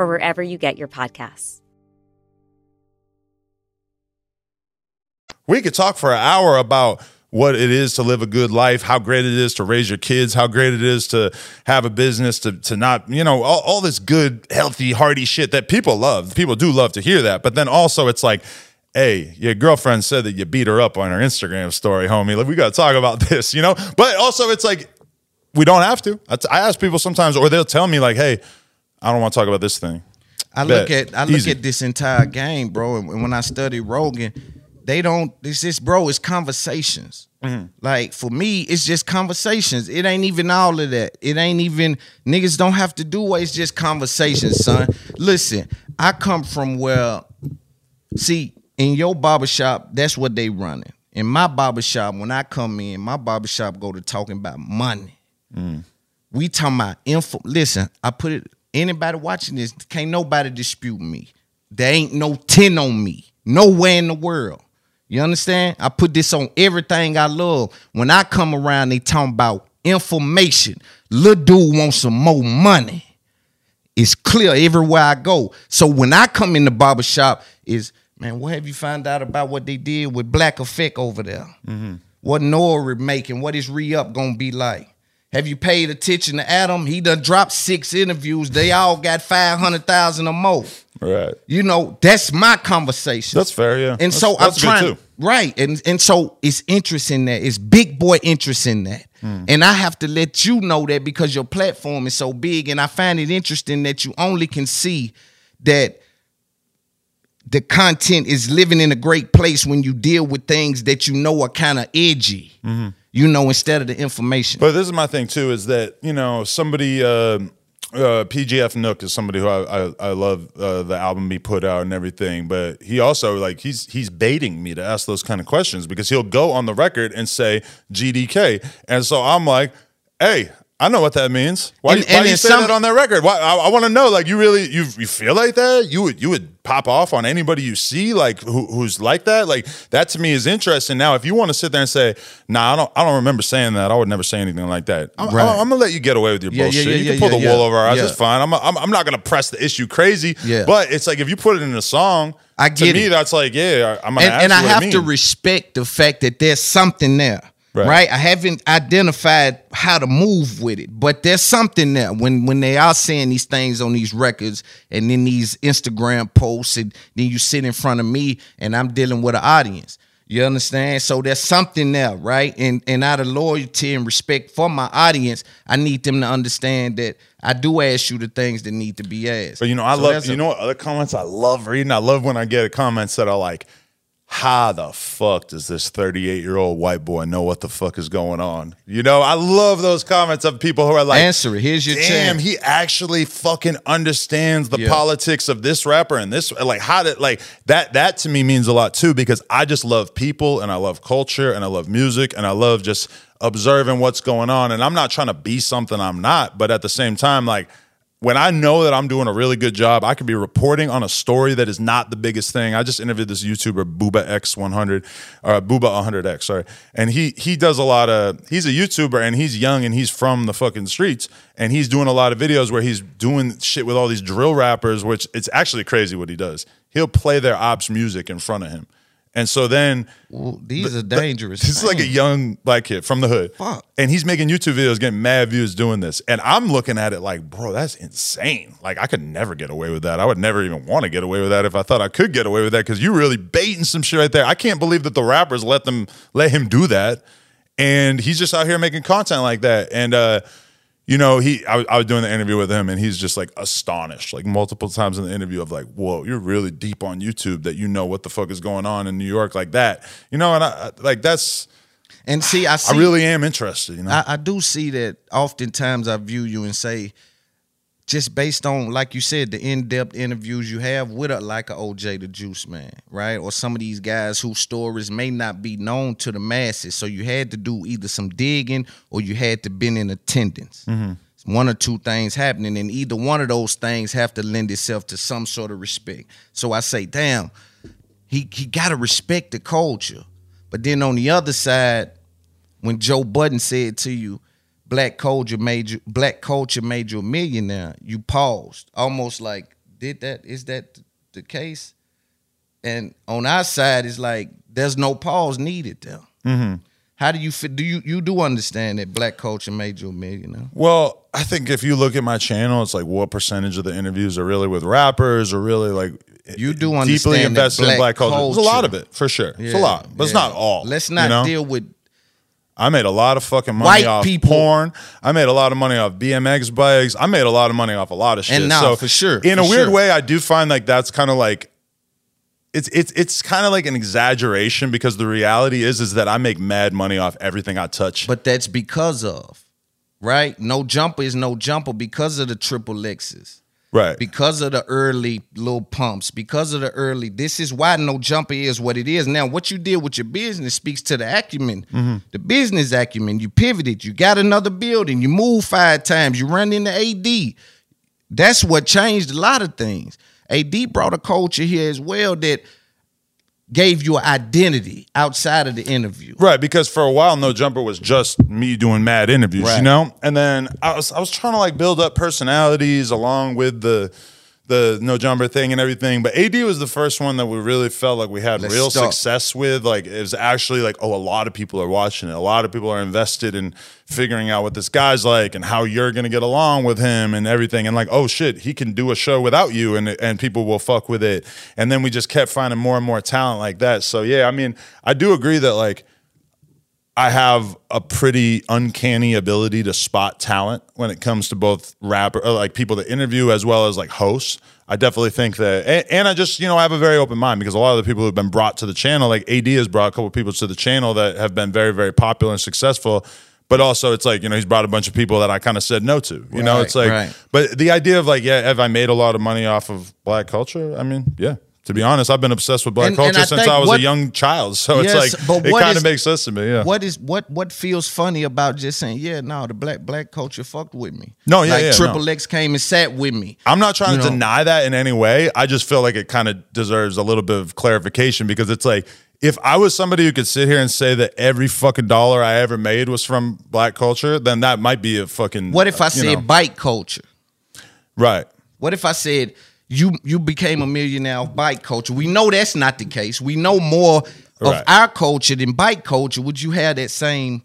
Speaker 12: or wherever you get your podcasts.
Speaker 5: We could talk for an hour about what it is to live a good life, how great it is to raise your kids, how great it is to have a business, to to not, you know, all, all this good, healthy, hearty shit that people love. People do love to hear that. But then also it's like, hey, your girlfriend said that you beat her up on her Instagram story, homie. Like, we got to talk about this, you know? But also it's like, we don't have to. I, ask people sometimes, or they'll tell me like, hey, I don't want to talk about this thing.
Speaker 4: I
Speaker 5: Bet.
Speaker 4: look at I look
Speaker 5: Easy.
Speaker 4: at this entire game, bro. And when I study Rogan, they don't. This is bro. It's conversations.
Speaker 5: Mm-hmm.
Speaker 4: Like for me, it's just conversations. It ain't even all of that. It ain't even niggas don't have to do it. It's just conversations, son. Listen, I come from where, see, in your barbershop, that's what they running. In my barbershop, when I come in, my barbershop go to talking about money. We talking about info. Listen, I put it. Anybody watching this, can't nobody dispute me. There ain't no 10 on me. Nowhere in the world. You understand? I put this on everything I love. When I come around, they talking about information. Little dude wants some more money. It's clear everywhere I go. So when I come in the barbershop, is man, what have you found out about what they did with Black Effect over there? Mm-hmm. What N.O.R.E. making? What is re-up gonna be like? Have you paid attention to Adam? He done dropped six interviews. They all got five hundred thousand or more.
Speaker 5: Right.
Speaker 4: You know, that's my conversation.
Speaker 5: That's fair, yeah.
Speaker 4: And
Speaker 5: That's-
Speaker 4: so I'm
Speaker 5: good,
Speaker 4: trying
Speaker 5: too.
Speaker 4: right. And and so it's interest in that. It's big boy interest in that.
Speaker 5: Hmm.
Speaker 4: And I have to let you know that because your platform is so big. And I find it interesting that you only can see that the content is living in a great place when you deal with things that you know are kind of edgy. You know, instead of the information.
Speaker 5: But this is my thing too: is that you know somebody, uh, uh, PGF Nuk is somebody who I I, I love uh, the album he put out and everything. But he also like he's he's baiting me to ask those kind of questions because he'll go on the record and say GDK, and so I'm like, hey. I know what that means. Why,
Speaker 4: And-
Speaker 5: you- why you say
Speaker 4: some-
Speaker 5: that on that record? Why, I, I want to know. Like, you really you you feel like that? You would you would pop off on anybody you see like who, who's like that? Like that to me is interesting. Now, if you want to sit there and say, "Nah, I don't I don't remember saying that. I would never say anything like that." I'm,
Speaker 4: Right.
Speaker 5: I'm, gonna let you get away with your
Speaker 4: Yeah,
Speaker 5: bullshit.
Speaker 4: yeah,
Speaker 5: you
Speaker 4: yeah,
Speaker 5: can pull the wool over our eyes.
Speaker 4: Yeah.
Speaker 5: It's fine. I'm, I'm I'm not gonna press the issue crazy.
Speaker 4: Yeah.
Speaker 5: But it's like if you put it in a song,
Speaker 4: I
Speaker 5: to
Speaker 4: get
Speaker 5: me
Speaker 4: it.
Speaker 5: that's like yeah. I'm gonna
Speaker 4: and,
Speaker 5: ask
Speaker 4: and
Speaker 5: you
Speaker 4: I have to respect the fact that there's something there.
Speaker 5: Right.
Speaker 4: Right. I haven't identified how to move with it, but there's something there when when they are saying these things on these records and then these Instagram posts, and then you sit in front of me and I'm dealing with an audience. You understand? So there's something there, right? And and out of loyalty and respect for my audience, I need them to understand that I do ask you the things that need to be asked.
Speaker 5: But you know, I
Speaker 4: So
Speaker 5: love you
Speaker 4: a-
Speaker 5: know what other comments I love reading. I love when I get comments that are like, "How the fuck does this 38 year old white boy know what the fuck is going on?" You know, I love those comments of people who are like,
Speaker 4: Answer it. Here's your
Speaker 5: Damn,
Speaker 4: chance."
Speaker 5: he actually fucking understands the
Speaker 4: Yeah.
Speaker 5: politics of this rapper and this like how did like that that to me means a lot too because I just love people and I love culture and I love music and I love just observing what's going on and I'm not trying to be something I'm not but at the same time like when I know that I'm doing a really good job, I could be reporting on a story that is not the biggest thing. I just interviewed this YouTuber Booba X100 or uh, Booba 100X, sorry, and he he does a lot of. He's a YouTuber and he's young and he's from the fucking streets and he's doing a lot of videos where he's doing shit with all these drill rappers, which it's actually crazy what he does. He'll play their ops music in front of him. And so then
Speaker 4: these are dangerous.
Speaker 5: This is like a young black kid from the hood.
Speaker 4: Fuck.
Speaker 5: And he's making YouTube videos, getting mad views doing this. And I'm looking at it like, bro, that's insane. Like I could never get away with that. I would never even want to get away with that if I thought I could get away with that because you really baiting some shit right there. I can't believe that the rappers let them let him do that. And he's just out here making content like that. And uh you know, he I, was- I was doing the interview with him and he's just like astonished, like multiple times in the interview of like, whoa, you're really deep on YouTube that you know what the fuck is going on in New York like that. You know, and I I- like that's
Speaker 4: And see, I see,
Speaker 5: I really am interested, you know.
Speaker 4: I, I do see that oftentimes I view you and say, just based on, like you said, the in-depth interviews you have with a like a OJ the Juice Man, right? Or some of these guys whose stories may not be known to the masses. So you had to do either some digging or you had to been in attendance. Mm-hmm. One or two things happening, and either one of those things have to lend itself to some sort of respect. So I say, damn, he he gotta respect the culture. But then on the other side, when Joe Budden said to you, black culture made you black culture made you a millionaire, you paused. Almost like, did that is that the case? And on our side, it's like there's no pause needed there.
Speaker 5: Mm-hmm.
Speaker 4: How do you fit? Do you you do understand that black culture made you a millionaire?
Speaker 5: Well, I think if you look at my channel, it's like what percentage of the interviews are really with rappers or really like
Speaker 4: You do
Speaker 5: deeply invested in
Speaker 4: black
Speaker 5: black culture. There's a lot of it for sure. it's a lot, but it's not all.
Speaker 4: Let's not
Speaker 5: you know?
Speaker 4: deal with
Speaker 5: I made a lot of fucking money
Speaker 4: White
Speaker 5: off
Speaker 4: people.
Speaker 5: porn. I made a lot of money off BMX bikes. I made a lot of money off a lot of shit.
Speaker 4: And nah,
Speaker 5: so
Speaker 4: for sure,
Speaker 5: in a weird
Speaker 4: sure.
Speaker 5: way, I do find like that's kind of like it's it's it's kind of like an exaggeration because the reality is is that I make mad money off everything I touch.
Speaker 4: But that's because of, right? No jumper is no jumper because of the triple Lexus.
Speaker 5: Right.
Speaker 4: Because of the early Lil Pumps, because of the early, this is why no jumper is what it is. Now, what you did with your business speaks to the acumen,
Speaker 5: Mhm.
Speaker 4: the business acumen. You pivoted, you got another building, you moved five times, you run into AD. That's what changed a lot of things. AD brought a culture here as well that gave you an identity outside of the interview.
Speaker 5: Right, because for a while, No Jumper was just me doing mad interviews, you know. And then I was I was trying to like build up personalities along with the the No Jumper thing and everything. But AD was the first one that we really felt like we had
Speaker 4: Let's
Speaker 5: real
Speaker 4: start.
Speaker 5: success with. Like it was actually like, oh, a lot of people are watching it. A lot of people are invested in figuring out what this guy's like and how you're gonna get along with him and everything. And like, oh shit, he can do a show without you, and and people will fuck with it. And then we just kept finding more and more talent like that. So yeah, I mean, I do agree that like. I have a pretty uncanny ability to spot talent when it comes to both rapper, uh, like people that interview as well as like hosts. I definitely think that, and, and I just you know I have a very open mind because a lot of the people who've been brought to the channel, like AD has brought a couple of people to the channel that have been very very popular and successful. But also, it's like you know he's brought a bunch of people that I kind of said no to. You know, it's like,
Speaker 4: right.
Speaker 5: but the idea of like, yeah, have I made a lot of money off of black culture? I mean, yeah. To be honest, I've been obsessed with black
Speaker 4: And- and
Speaker 5: culture
Speaker 4: I
Speaker 5: since I was
Speaker 4: what-
Speaker 5: a young child. So
Speaker 4: Yes,
Speaker 5: it's like it kind of makes sense to me. Yeah.
Speaker 4: What is what what feels funny about just saying, yeah, no, the black black culture fucked with me.
Speaker 5: No, yeah,
Speaker 4: like
Speaker 5: yeah,
Speaker 4: Triple
Speaker 5: no.
Speaker 4: X came and sat with me.
Speaker 5: I'm not trying to
Speaker 4: know?
Speaker 5: deny that in any way. I just feel like it kind of deserves a little bit of clarification because it's like if I was somebody who could sit here and say that every fucking dollar I ever made was from black culture, then that might be a fucking.
Speaker 4: What if I uh,
Speaker 5: you
Speaker 4: said
Speaker 5: know.
Speaker 4: bike culture?
Speaker 5: right?
Speaker 4: What if I said you you became a millionaire off bike culture? We know that's not the case. We know more of
Speaker 5: Right.
Speaker 4: our culture than bike culture. Would you have that same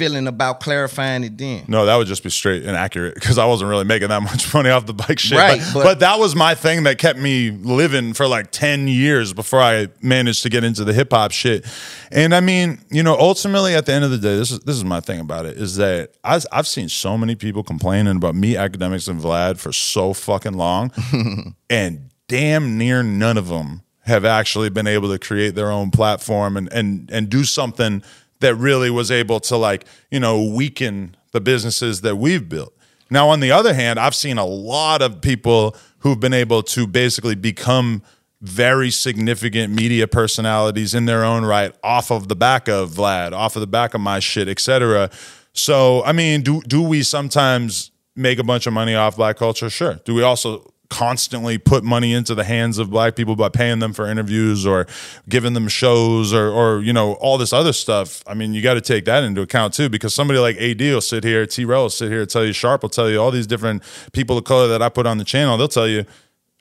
Speaker 4: feeling about clarifying it then?
Speaker 5: No, that would just be straight inaccurate because I wasn't really making that much money off the bike shit.
Speaker 4: Right,
Speaker 5: but,
Speaker 4: but-
Speaker 5: but that was my thing that kept me living for like 10 years before I managed to get into the hip hop shit. And I mean, you know, ultimately at the end of the day, this is this is my thing about it is that I, I've seen so many people complaining about me, Akademiks, and Vlad for so fucking long, and damn near none of them have actually been able to create their own platform and and and do something that really was able to like you know weaken the businesses that we've built. Now on the other hand i've seen a lot of people who've been able to basically become very significant media personalities in their own right off of the back of vlad off of the back of my shit etc so i mean do do we sometimes make a bunch of money off black culture? Sure. Do we also constantly put money into the hands of black people by paying them for interviews or giving them shows or or you know all this other stuff. I mean, you got to take that into account too because somebody like AD will sit here, T Rel will sit here, tell you Sharp will tell you all these different people of color that I put on the channel. They'll tell you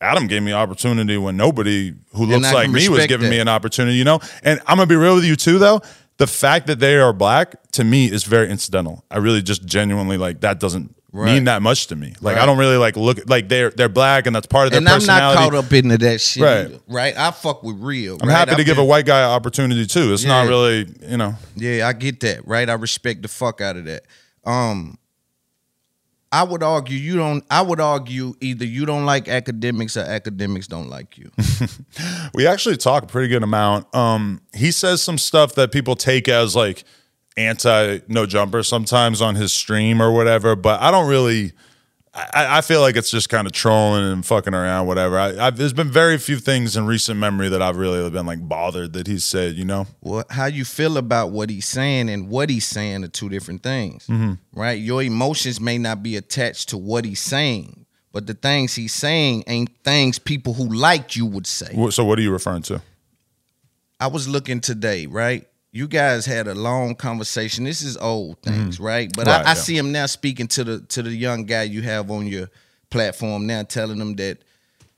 Speaker 5: Adam gave me opportunity when nobody who looks like me was giving me an opportunity, you know? And I'm gonna be real with you too though. The fact that they are black to me is very incidental. I really just genuinely like that doesn't
Speaker 4: Right.
Speaker 5: mean that much to me. Like I don't really like look like they're they're black and that's part of their
Speaker 4: and I'm not caught up into that shit.
Speaker 5: Right.
Speaker 4: either, right. I fuck with real.
Speaker 5: I'm
Speaker 4: right?
Speaker 5: happy to
Speaker 4: I've
Speaker 5: give
Speaker 4: been-
Speaker 5: a white guy an opportunity too. It's not really, you know.
Speaker 4: Yeah, I get that, right? I respect the fuck out of that. Um I would argue you don't I would argue either you don't like Akademiks or Akademiks don't like you.
Speaker 5: We actually talk a pretty good amount. Um, he says some stuff that people take as like anti no jumper sometimes on his stream or whatever, but I don't really. I, I feel like it's just kind of trolling and fucking around, whatever. I, I've, there's been very few things in recent memory that I've really been like bothered that he said. You know,
Speaker 4: well, how you feel about what he's saying and what he's saying are two different things.
Speaker 5: Mhm.
Speaker 4: Right? Your emotions may not be attached to what he's saying, but the things he's saying ain't things people who like you would say.
Speaker 5: So what are you referring to?
Speaker 4: I was looking today, right? You guys had a long conversation. This is old things, right? But
Speaker 5: Mm-hmm. Right,
Speaker 4: I, I
Speaker 5: yeah.
Speaker 4: see him now speaking to the to the young guy you have on your platform now, telling him that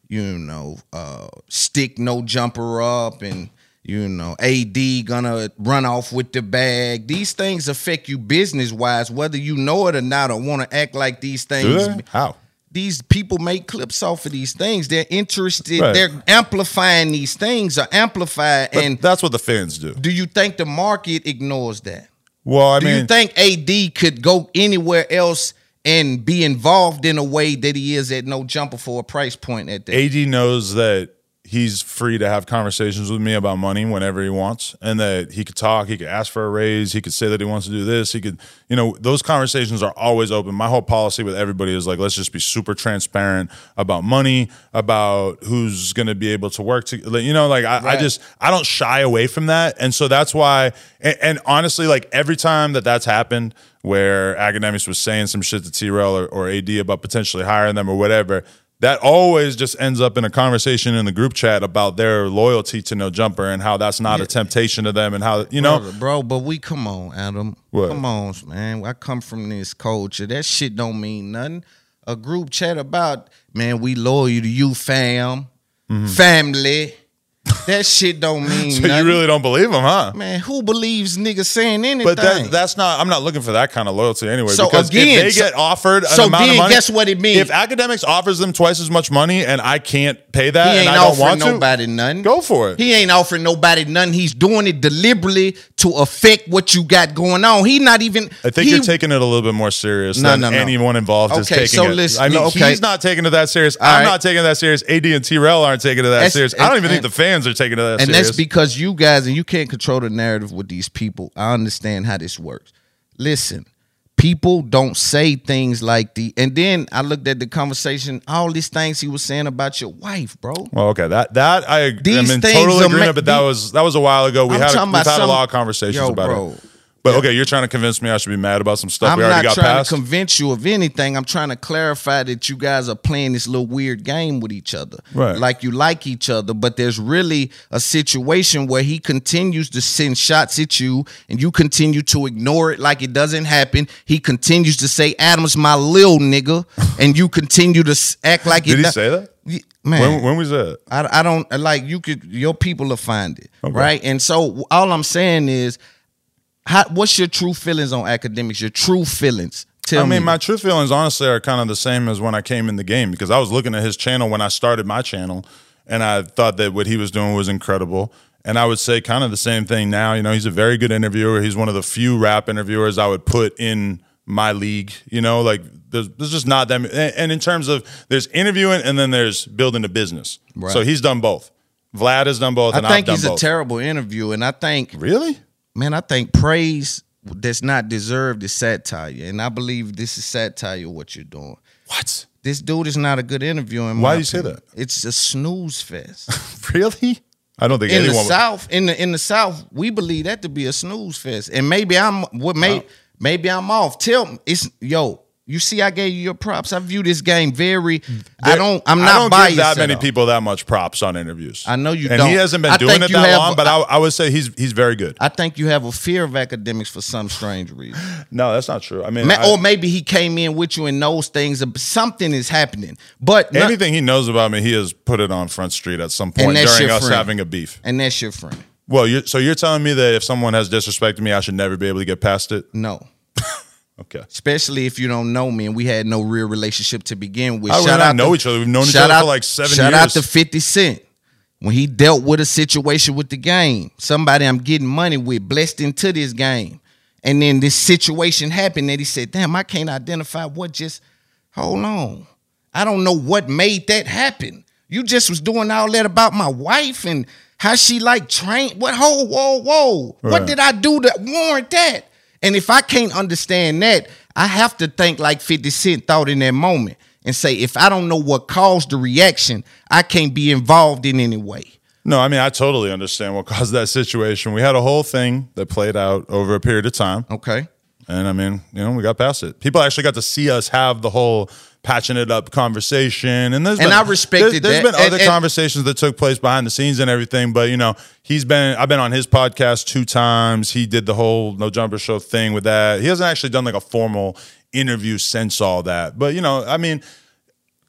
Speaker 4: you know uh, stick no jumper up and you know AD gonna run off with the bag. These things affect you business wise, whether you know it or not, or want to act like these things?
Speaker 5: How?
Speaker 4: These people make clips off of these things. They're interested.
Speaker 5: Right.
Speaker 4: They're amplifying these things are amplified.
Speaker 5: But
Speaker 4: and
Speaker 5: that's what the fans do.
Speaker 4: do you think the market ignores that?
Speaker 5: Well, I
Speaker 4: do
Speaker 5: mean,
Speaker 4: you think AD could go anywhere else and be involved in a way that he is at no jumper for a price point at that?
Speaker 5: AD knows that he's free to have conversations with me about money whenever he wants and that he could talk, he could ask for a raise, he could say that he wants to do this, he could, you know, those conversations are always open. My whole policy with everybody is like let's just be super transparent about money, about who's going to be able to work to you know, like I, I just I don't shy away from that. And so that's why and, and honestly like every time that that's happened where Akademiks was saying some shit to T-Rel or, or AD about potentially hiring them or whatever, that always just ends up in a conversation in the group chat about their loyalty to no jumper and how that's not a temptation to them and how you know
Speaker 4: Brother, bro, but we come on, Adam.
Speaker 5: What?
Speaker 4: Come on, man. I come from this culture. That shit don't mean nothing. A group chat about, man, we loyal to you, fam, mm-hmm. family. That shit don't mean
Speaker 5: so
Speaker 4: nothing.
Speaker 5: you really don't believe him, huh?
Speaker 4: man, who believes niggas saying anything?
Speaker 5: But that, that's not. I'm not looking for that kind of loyalty anyway.
Speaker 4: So
Speaker 5: because
Speaker 4: again,
Speaker 5: if they
Speaker 4: so-
Speaker 5: get offered an
Speaker 4: so
Speaker 5: amount
Speaker 4: then
Speaker 5: of money,
Speaker 4: guess what it means?
Speaker 5: If Akademiks offers them twice as much money and I can't pay that,
Speaker 4: he ain't
Speaker 5: and I don't
Speaker 4: offering
Speaker 5: want to,
Speaker 4: nobody nothing.
Speaker 5: go for it.
Speaker 4: He ain't offering nobody nothing. He's doing it deliberately to affect what you got going on. He not even.
Speaker 5: I think
Speaker 4: he,
Speaker 5: you're taking it a little bit more serious
Speaker 4: No,
Speaker 5: than
Speaker 4: no, no.
Speaker 5: anyone involved is
Speaker 4: Okay,
Speaker 5: taking
Speaker 4: so
Speaker 5: it.
Speaker 4: listen-
Speaker 5: I mean,
Speaker 4: okay.
Speaker 5: he's not taking it that serious.
Speaker 4: All
Speaker 5: I'm
Speaker 4: right.
Speaker 5: not taking it that serious. AD and T-Rel aren't taking it that
Speaker 4: That's-
Speaker 5: serious. I don't even think the fans are taking it that
Speaker 4: and
Speaker 5: serious.
Speaker 4: that's because you guys and you can't control the narrative with these people. I understand how this works. Listen, people don't say things like the. And then I looked at the conversation, all these things he was saying about your wife, bro.
Speaker 5: Well, okay, that that I am
Speaker 4: These
Speaker 5: in
Speaker 4: things
Speaker 5: total agreement,
Speaker 4: ma-
Speaker 5: but that was that was a while ago. We
Speaker 4: I'm
Speaker 5: had a, we've had a lot of conversations
Speaker 4: Yo,
Speaker 5: about
Speaker 4: bro.
Speaker 5: it. But okay, you're trying to convince me I should be mad about some stuff
Speaker 4: I'm
Speaker 5: we already got past.
Speaker 4: I'm not trying to convince you of anything. I'm trying to clarify that you guys are playing this little weird game with each other.
Speaker 5: Right.
Speaker 4: Like you like each other, but there's really a situation where he continues to send shots at you and you continue to ignore it like it doesn't happen. He continues to say, Adam's my lil nigga, and you continue to act like it
Speaker 5: Did he
Speaker 4: do-
Speaker 5: say that?
Speaker 4: Man,
Speaker 5: When, when was that?
Speaker 4: I, I don't like you could your people will find it right and so all i'm saying is how, what's your true feelings on Akademiks your true feelings tell
Speaker 5: I mean,
Speaker 4: me
Speaker 5: my true feelings honestly are kind of the same as when I came in the game because I was looking at his channel when I started my channel, and I thought that what he was doing was incredible. And I would say kind of the same thing now. You know, he's a very good interviewer. He's one of the few rap interviewers I would put in my league. You know, like there's, there's just not that. many. And in terms of there's interviewing and then there's building a business.
Speaker 4: Right.
Speaker 5: So he's done both. Vlad has done both.
Speaker 4: i think he's
Speaker 5: both.
Speaker 4: a terrible interview and i think
Speaker 5: really
Speaker 4: man i think praise that's not deserved is satire and i believe this is satire what you're doing
Speaker 5: what
Speaker 4: this dude is not a good interviewer in
Speaker 5: Why do you say that?
Speaker 4: it's a snooze fest
Speaker 5: really? I don't think
Speaker 4: in the
Speaker 5: anyone. would-
Speaker 4: South, in the in the South, we believe that to be a snooze fest. And maybe I'm what may maybe I'm off. Tell me, it's yo, You see, I gave you your props. I view this game very. I don't. I'm
Speaker 5: I
Speaker 4: not
Speaker 5: don't
Speaker 4: biased.
Speaker 5: give that
Speaker 4: at
Speaker 5: many people that much props on interviews.
Speaker 4: I know you
Speaker 5: and
Speaker 4: don't.
Speaker 5: he hasn't been
Speaker 4: I
Speaker 5: doing it that
Speaker 4: have-
Speaker 5: long, but I, I would say he's he's very good.
Speaker 4: I think you have a fear of Akademiks for some strange reason.
Speaker 5: No, that's not true. I mean,
Speaker 4: Ma-
Speaker 5: I-
Speaker 4: or maybe he came in with you and knows things. Something is happening, but not-
Speaker 5: anything he knows about me, he has put it on Front Street at some point during us
Speaker 4: friend.
Speaker 5: having a beef.
Speaker 4: and that's your friend.
Speaker 5: Well, you're, so you're telling me that if someone has disrespected me, I should never be able to get past it?
Speaker 4: No.
Speaker 5: Okay.
Speaker 4: Especially if you don't know me and we had no real relationship to begin with.
Speaker 5: Do we not know each other? We've known each
Speaker 4: shout
Speaker 5: other for like seven
Speaker 4: shout out to 50 Cent. When he dealt with a situation with the game, somebody I'm getting money with, blessed into this game. And then this situation happened that he said, damn, I can't identify what just, hold on. I don't know what made that happen. You just was doing all that about my wife and how she like trained. What, whoa, whoa, whoa. What did I do to warrant that? And if I can't understand that, I have to think like 50 Cent thought in that moment and say, if I don't know what caused the reaction, I can't be involved in any way.
Speaker 5: No, I mean, I totally understand what caused that situation. We had a whole thing that played out over a period of time.
Speaker 4: Okay.
Speaker 5: And I mean, you know, we got past it. People actually got to see us have the whole patching it up conversation. And there's
Speaker 4: And
Speaker 5: been,
Speaker 4: I respected
Speaker 5: there's
Speaker 4: that.
Speaker 5: been other
Speaker 4: And- and-
Speaker 5: conversations that took place behind the scenes and everything. But you know, he's been I've been on his podcast two times. He did the whole no jumper show thing with that. He hasn't actually done like a formal interview since all that. But you know, I mean,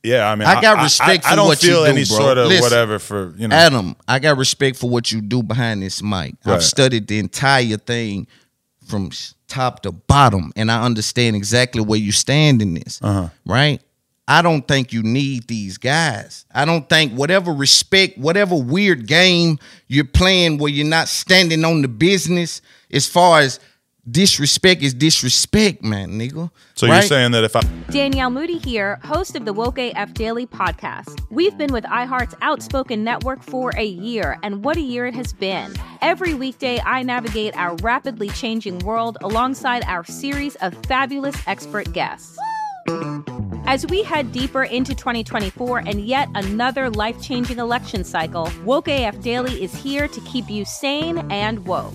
Speaker 5: yeah, I mean,
Speaker 4: I got respect
Speaker 5: I,
Speaker 4: for
Speaker 5: don't
Speaker 4: what
Speaker 5: feel
Speaker 4: you do,
Speaker 5: any
Speaker 4: bro.
Speaker 5: sort of
Speaker 4: Listen,
Speaker 5: whatever for you know.
Speaker 4: Adam, I got respect for what you do behind this mic.
Speaker 5: Right.
Speaker 4: I've studied the entire thing from top to bottom, and I understand exactly where you stand in this.
Speaker 5: Uh-huh.
Speaker 4: Right? I don't think you need these guys. I don't think whatever respect, whatever weird game you're playing where you're not standing on the business, as far as disrespect is disrespect, man, nigga.
Speaker 5: So you're saying that if I
Speaker 6: Danielle Moody here, host of the Woke AF Daily podcast. We've been with iHeart's Outspoken Network for a year, and what a year it has been. Every weekday, I navigate our rapidly changing world alongside our series of fabulous expert guests. As we head deeper into 2024 and yet another life changing election cycle, Woke AF Daily is here to keep you sane and woke.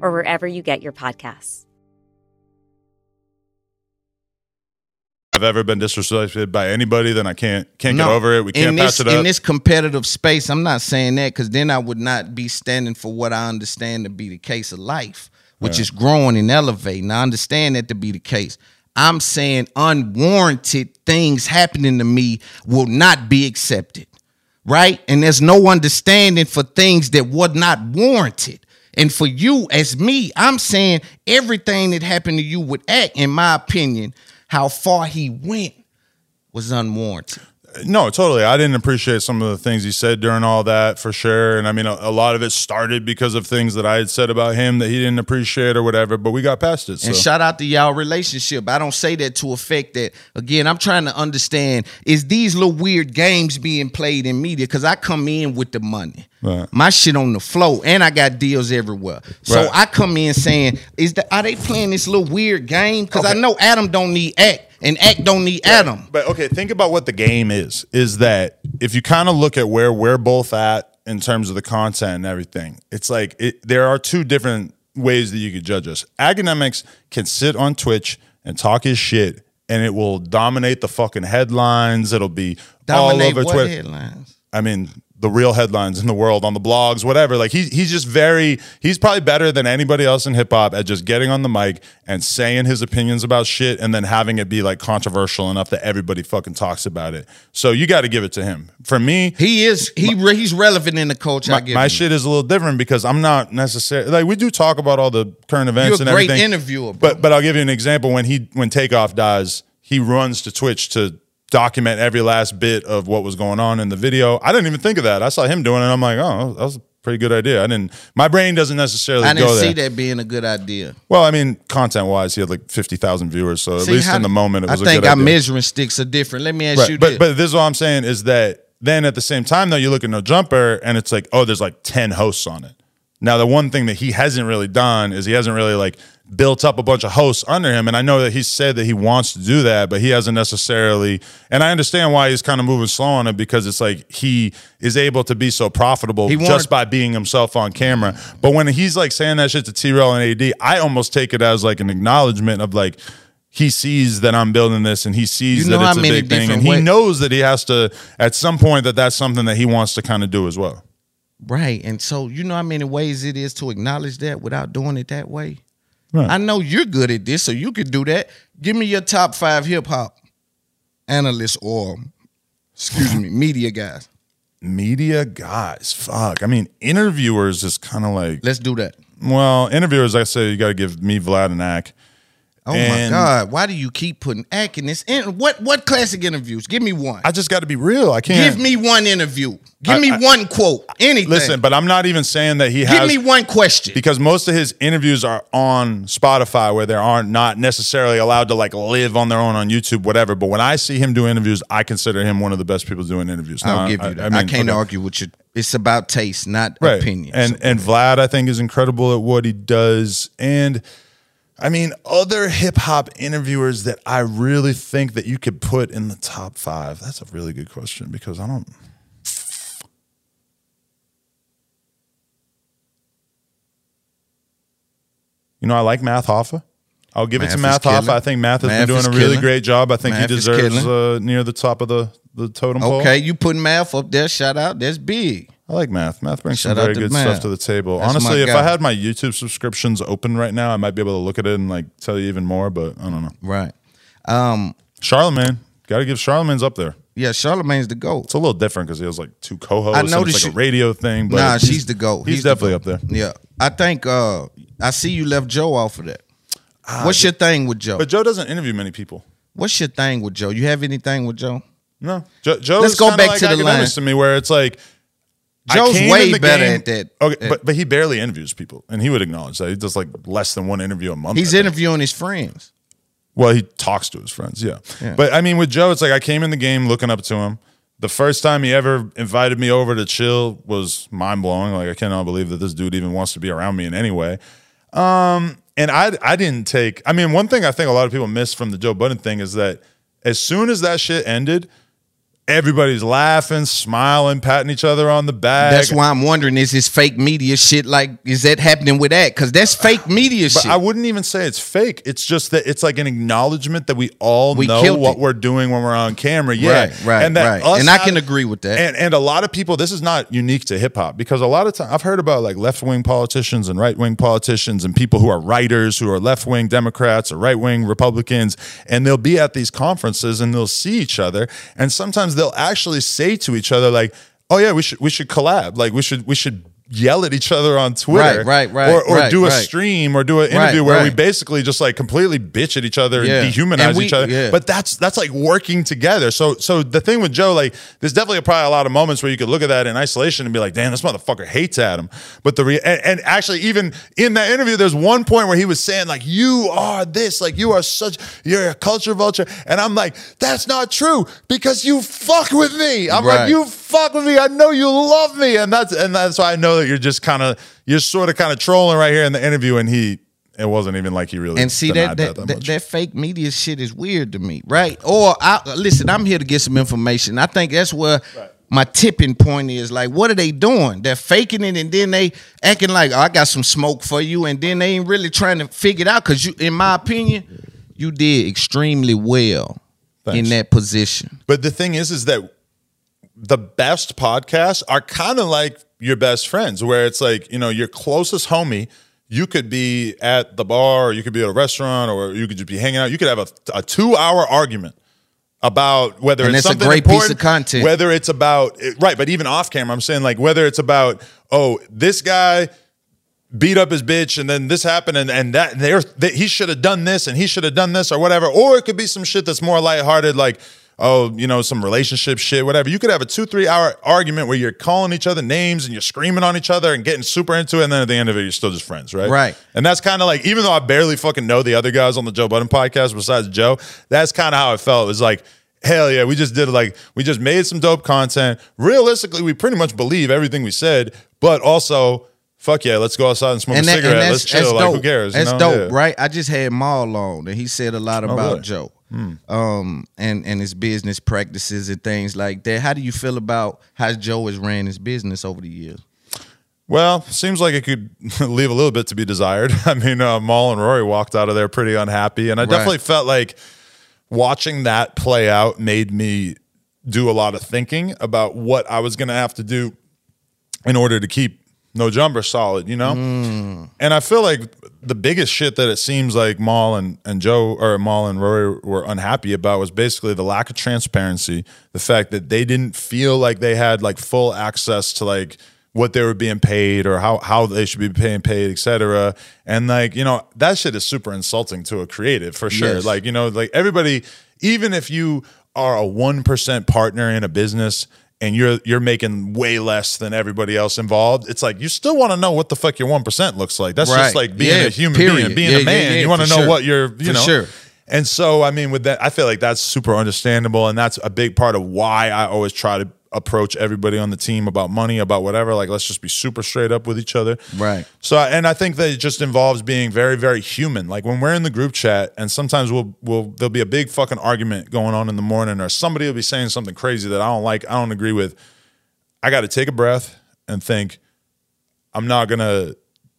Speaker 12: or wherever you get your podcasts.
Speaker 5: I've ever been disrespected by anybody, then I can't can't get over it. We can't
Speaker 4: in
Speaker 5: pass
Speaker 4: this,
Speaker 5: it up.
Speaker 4: In this competitive space, I'm not saying that because then I would not be standing for what I understand to be the case of life, which
Speaker 5: Yeah.
Speaker 4: is growing and elevating. I understand that to be the case. I'm saying unwarranted things happening to me will not be accepted, right? And there's no understanding for things that were not warranted. And for you, as me, I'm saying everything that happened to you with Act, in my opinion, how far he went was unwarranted.
Speaker 5: No, totally. I didn't appreciate some of the things he said during all that for sure. And I mean, a, a lot of it started because of things that I had said about him that he didn't appreciate or whatever, but we got past it. So.
Speaker 4: And shout out to y'all relationship. I don't say that to affect that. Again, I'm trying to understand is these little weird games being played in media? Because I come in with the money.
Speaker 5: Right.
Speaker 4: My shit on the flow, and I got deals everywhere. So
Speaker 5: Right.
Speaker 4: I come in saying, "Is that are they playing this little weird game?" Because I know Adam don't need Act, and Act don't need Adam.
Speaker 5: But okay, think about what the game is. Is that if you kind of look at where we're both at in terms of the content and everything, it's like it, there are two different ways that you could judge us. Akademiks can sit on Twitch and talk his shit, and it will dominate the fucking headlines. It'll be
Speaker 4: Dominate
Speaker 5: all over
Speaker 4: what
Speaker 5: Twitter.
Speaker 4: headlines?
Speaker 5: I mean, the real headlines in the world on the blogs, whatever. Like he's he's just very he's probably better than anybody else in hip hop at just getting on the mic and saying his opinions about shit and then having it be like controversial enough that everybody fucking talks about it. So you got to give it to him. For me,
Speaker 4: He is he re- he's relevant in the culture. I
Speaker 5: my,
Speaker 4: give
Speaker 5: my shit is a little different because I'm not necessarily like we do talk about all the current events
Speaker 4: You're a
Speaker 5: and
Speaker 4: great
Speaker 5: everything.
Speaker 4: interviewer, bro.
Speaker 5: But but I'll give you an example. When he when Takeoff dies, he runs to Twitch to document every last bit of what was going on in the video. I didn't even think of that. I saw him doing it. I'm like, oh, that was a pretty good idea. I didn't. My brain doesn't necessarily
Speaker 4: I didn't
Speaker 5: go
Speaker 4: see
Speaker 5: there.
Speaker 4: that being a good idea.
Speaker 5: Well, I mean, content wise, he had like fifty thousand viewers. So at least
Speaker 4: how-
Speaker 5: in the moment, it was
Speaker 4: I
Speaker 5: a
Speaker 4: think
Speaker 5: good
Speaker 4: our
Speaker 5: idea.
Speaker 4: measuring sticks are different. Let me ask
Speaker 5: Right,
Speaker 4: you
Speaker 5: but
Speaker 4: this.
Speaker 5: but this is what I'm saying is that then at the same time though you look at No Jumper and it's like oh there's like ten hosts on it. Now the one thing that he hasn't really done is he hasn't really like built up a bunch of hosts under him, and I know that he said that he wants to do that, but he hasn't necessarily. And I understand why he's kind of moving slow on it because it's like he is able to be so profitable
Speaker 4: wanted-
Speaker 5: just by being himself on camera. But when he's like saying that shit to T-Rel and AD, I almost take it as like an acknowledgement of like he sees that I'm building this and he sees
Speaker 4: You know
Speaker 5: that it's a big thing and he
Speaker 4: way-
Speaker 5: knows that he has to at some point that that's something that he wants to kind of do as well.
Speaker 4: Right. And so you know how many ways it is to acknowledge that without doing it that way?
Speaker 5: Right.
Speaker 4: I know you're good at this, so you could do that. Give me your top five hip hop analysts or excuse me, media guys.
Speaker 5: Media guys, fuck. I mean, interviewers is kind of like
Speaker 4: Let's do that.
Speaker 5: well, interviewers. I say you got to give me Vlad and Ack.
Speaker 4: Oh
Speaker 5: And
Speaker 4: my God! Why do you keep putting act in this? In, what what classic interviews? Give me one.
Speaker 5: I just got to be real. I can't
Speaker 4: Give me one interview. Give
Speaker 5: I-
Speaker 4: me
Speaker 5: I-
Speaker 4: one quote. Anything.
Speaker 5: Listen, but I'm not even saying that he
Speaker 4: Give
Speaker 5: has.
Speaker 4: me one question.
Speaker 5: because most of his interviews are on Spotify, where they aren't not necessarily allowed to like live on their own on YouTube, whatever. But when I see him do interviews, I consider him one of the best people doing interviews.
Speaker 4: I'll give you that. I,
Speaker 5: mean,
Speaker 4: can't
Speaker 5: okay.
Speaker 4: argue with you. It's about taste, not
Speaker 5: right.
Speaker 4: opinion.
Speaker 5: And and Vlad, I think, is incredible at what he does. And I mean, other hip hop interviewers that I really think that you could put in the top five. That's a really good question because I don't. You know, I like Math Hoffa. I'll give it to
Speaker 4: Math
Speaker 5: Math Hoffa. I think Math has
Speaker 4: Math
Speaker 5: been doing a really
Speaker 4: killing.
Speaker 5: great job. I think
Speaker 4: Math
Speaker 5: he deserves uh, near the top of the, the totem pole.
Speaker 4: okay, you putting math up there. Shout out. That's big.
Speaker 5: I like math. Math brings
Speaker 4: Shout
Speaker 5: some very good
Speaker 4: Math.
Speaker 5: stuff to the table.
Speaker 4: That's
Speaker 5: Honestly, if
Speaker 4: guy.
Speaker 5: I had my YouTube subscriptions open right now, I might be able to look at it and like tell you even more. But I don't know.
Speaker 4: Right. Um.
Speaker 5: Charlemagne, got to give Charlemagne's up there.
Speaker 4: Yeah, Charlemagne's the goat.
Speaker 5: It's a little different because he has like two co-hosts.
Speaker 4: I noticed
Speaker 5: it's like
Speaker 4: you-
Speaker 5: a radio thing. But
Speaker 4: nah, she's the goat.
Speaker 5: He's,
Speaker 4: the
Speaker 5: definitely
Speaker 4: goat.
Speaker 5: up there.
Speaker 4: Yeah, I think. uh I see you left Joe off of that. What's your thing with Joe?
Speaker 5: Ah, But Joe doesn't interview many people.
Speaker 4: What's your thing with Joe? You have anything with Joe?
Speaker 5: No, Joe. Joe
Speaker 4: Let's go back
Speaker 5: like
Speaker 4: to the line.
Speaker 5: to me, where it's like
Speaker 4: Joe's way better
Speaker 5: game-
Speaker 4: at that.
Speaker 5: Okay, but but he barely interviews people, and he would acknowledge that he does like less than one interview a month.
Speaker 4: He's interviewing his friends.
Speaker 5: Well, he talks to his friends, yeah.
Speaker 4: Yeah.
Speaker 5: But I mean, with Joe, it's like I came in the game looking up to him. The first time he ever invited me over to chill was mind blowing. Like I cannot believe that this dude even wants to be around me in any way. Um, and I I didn't take. I mean, one thing I think a lot of people miss from the Joe Budden thing is that as soon as that shit ended, everybody's laughing, smiling, patting each other on the back.
Speaker 4: That's why I'm wondering: is this fake media shit like? Is that happening with that? Because that's fake media
Speaker 5: But
Speaker 4: shit.
Speaker 5: I wouldn't even say it's fake. It's just that it's like an acknowledgement that we all
Speaker 4: We
Speaker 5: know what
Speaker 4: it.
Speaker 5: we're doing when we're on camera. Yeah,
Speaker 4: Right, right,
Speaker 5: and that
Speaker 4: right. And I can agree with that.
Speaker 5: And and a lot of people, this is not unique to hip hop because a lot of time I've heard about like left wing politicians and right wing politicians and people who are writers who are left wing Democrats or right wing Republicans, and they'll be at these conferences and they'll see each other, and sometimes they'll actually say to each other like, "Oh yeah, we should we should collab. Like we should we should." Yell at each other on Twitter,
Speaker 4: Right, right, right,
Speaker 5: or, or
Speaker 4: right,
Speaker 5: do a
Speaker 4: right.
Speaker 5: stream, or do an
Speaker 4: Right,
Speaker 5: interview where we basically just like completely bitch at each other
Speaker 4: Yeah.
Speaker 5: and dehumanize
Speaker 4: And we-
Speaker 5: each other.
Speaker 4: yeah.
Speaker 5: But that's that's like working together. So so the thing with Joe, like, there's definitely probably a lot of moments where you could look at that in isolation and be like, damn, this motherfucker hates Adam. But the re- and, and actually even in that interview, there's one point where he was saying like, you are this, like you are such, you're a culture vulture, and I'm like, that's not true because you fuck with me. I'm
Speaker 4: Right.
Speaker 5: like, you fuck with me. I know you love me, and that's and that's why I know that you're just kind of you're sort of kind of trolling right here in the interview, and he. It wasn't even like he really
Speaker 4: and see that that,
Speaker 5: that,
Speaker 4: that, that fake media shit is weird to me, right? Or I listen, I'm here to get some information. I think that's where my tipping point is. Like, what are they doing? They're faking it, and then they acting like oh, I got some smoke for you, and then they ain't really trying to figure it out. Because you, in my opinion, you did extremely well
Speaker 5: Thanks.
Speaker 4: in that position.
Speaker 5: But the thing is, is that the best podcasts are kind of like your best friends, where it's like, you know, your closest homie, you could be at the bar, or you could be at a restaurant, or you could just be hanging out. You could have a, a two hour argument about whether
Speaker 4: And
Speaker 5: it's
Speaker 4: it's a
Speaker 5: something
Speaker 4: great piece of content.
Speaker 5: whether it's about right, but even off camera, I'm saying like whether it's about oh this guy beat up his bitch and then this happened and, and that there that he should have done this and he should have done this or whatever or it could be some shit that's more lighthearted like oh you know some relationship shit whatever you could have a two three hour argument where you're calling each other names and you're screaming on each other and getting super into it and then at the end of it you're still just friends right
Speaker 4: Right.
Speaker 5: and that's kind of like even though I barely fucking know the other guys on the Joe Budden podcast besides Joe that's kind of how it felt it was like Hell yeah, we just did like we just made some dope content. Realistically, we pretty much believe everything we said, but also fuck yeah, let's go outside and smoke a
Speaker 4: that-
Speaker 5: cigarette.
Speaker 4: that's,
Speaker 5: let's chill. Like
Speaker 4: dope.
Speaker 5: who cares? you
Speaker 4: That's
Speaker 5: know?
Speaker 4: dope,
Speaker 5: Yeah.
Speaker 4: right? I just had Mal on, and he said a lot
Speaker 5: Oh,
Speaker 4: about
Speaker 5: really?
Speaker 4: Joe,
Speaker 5: Hmm.
Speaker 4: um, and and his business practices and things like that. How do you feel about how Joe has ran his business over the years?
Speaker 5: Well, seems like it could leave a little bit to be desired. I mean, uh, Mal and Rory walked out of there pretty unhappy, and I
Speaker 4: Right.
Speaker 5: definitely felt like watching that play out made me do a lot of thinking about what I was going to have to do in order to keep No Jumper solid, you know? And I feel like the biggest shit that it seems like Mal and, and Joe or Mal and Rory were unhappy about was basically the lack of transparency, the fact that they didn't feel like they had like full access to like what they were being paid or how how they should be paying paid, etc. And like you know that shit is super insulting to a creative for sure.
Speaker 4: Yes.
Speaker 5: Like you know like everybody, even if you are a one percent partner in a business. And you're you're making way less than everybody else involved. It's like you still want to know what the fuck your one percent looks like. That's
Speaker 4: Right.
Speaker 5: just like being
Speaker 4: Yeah,
Speaker 5: a human
Speaker 4: period.
Speaker 5: being, being
Speaker 4: Yeah,
Speaker 5: a man.
Speaker 4: yeah,
Speaker 5: you want to know
Speaker 4: sure.
Speaker 5: what you're, you
Speaker 4: For
Speaker 5: know.
Speaker 4: sure.
Speaker 5: And so, I mean, with that, I feel like that's super understandable, and that's a big part of why I always try to approach everybody on the team about money, about whatever. Like, let's just be super straight up with each other.
Speaker 4: Right.
Speaker 5: So, and I think that it just involves being very, very human. Like when we're in the group chat, and sometimes we'll, we'll, there'll be a big fucking argument going on in the morning, or somebody will be saying something crazy that I don't like, I don't agree with. I got to take a breath and think, I'm not gonna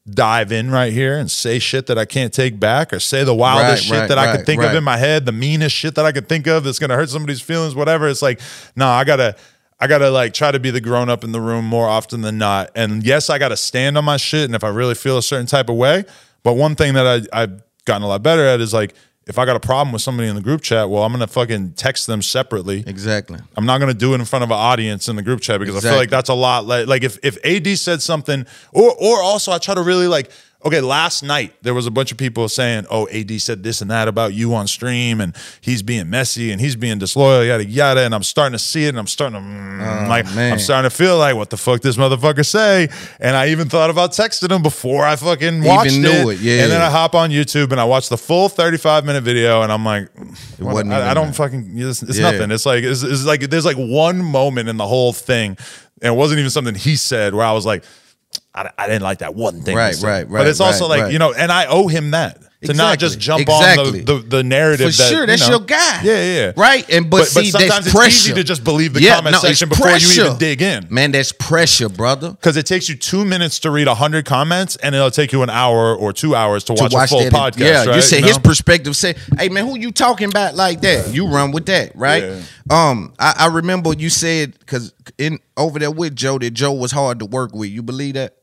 Speaker 5: dive in right here and say shit that I can't take back, or say the wildest
Speaker 4: Right,
Speaker 5: shit
Speaker 4: right,
Speaker 5: that I
Speaker 4: right,
Speaker 5: could think of in my head, the meanest shit that I could think of that's gonna hurt somebody's feelings, whatever. It's like, no, I gotta. I gotta like try to be the grown up in the room more often than not. And yes, I gotta stand on my shit. And if I really feel a certain type of way, but one thing that I, I've gotten a lot better at is like if I got a problem with somebody in the group chat, well, I'm gonna fucking text them separately.
Speaker 4: Exactly.
Speaker 5: I'm not gonna do it in front of an audience in the group chat because I feel like that's a lot. Like, like if if AD said something, or or also I try to really like. Okay, last night there was a bunch of people saying, "Oh, AD said this and that about you on stream, and he's being messy and he's being disloyal, yada yada." And I'm starting to see it, and I'm starting to mm,
Speaker 4: Oh,
Speaker 5: like,
Speaker 4: man.
Speaker 5: I'm starting to feel like, "What the fuck this motherfucker say?" And I even thought about texting him before I fucking watched even
Speaker 4: knew it, yeah.
Speaker 5: And then I hop on YouTube and I watch the full 35 minute video, and I'm like, what-
Speaker 4: wasn't
Speaker 5: I, I don't
Speaker 4: that.
Speaker 5: fucking. It's, it's
Speaker 4: Yeah.
Speaker 5: nothing. It's like it's, it's like there's like one moment in the whole thing, and it wasn't even something he said where I was like, I, I didn't like that one thing. he
Speaker 4: Right, right,
Speaker 5: But
Speaker 4: right,
Speaker 5: it's also
Speaker 4: right,
Speaker 5: like
Speaker 4: right.
Speaker 5: you know, and I owe him that to not just jump
Speaker 4: exactly.
Speaker 5: on the, the the narrative.
Speaker 4: For
Speaker 5: that,
Speaker 4: sure,
Speaker 5: you
Speaker 4: that's
Speaker 5: know-
Speaker 4: your guy.
Speaker 5: Yeah, yeah, yeah.
Speaker 4: Right, and but, see,
Speaker 5: sometimes
Speaker 4: that's
Speaker 5: it's
Speaker 4: pressure.
Speaker 5: easy to just believe the
Speaker 4: Yeah,
Speaker 5: comment
Speaker 4: no,
Speaker 5: section before you even dig in.
Speaker 4: Man, that's pressure, brother.
Speaker 5: Because it takes you two minutes to read hundred comments, and it'll take you an hour or two hours to
Speaker 4: to
Speaker 5: watch, a full
Speaker 4: that.
Speaker 5: podcast.
Speaker 4: Yeah,
Speaker 5: right?
Speaker 4: you say
Speaker 5: You
Speaker 4: his perspective. Say, hey man, who you talking about like that? You run with that, right?
Speaker 5: Yeah.
Speaker 4: Um, I, I remember you said because in over there with Joe that Joe was hard to work with. You believe that?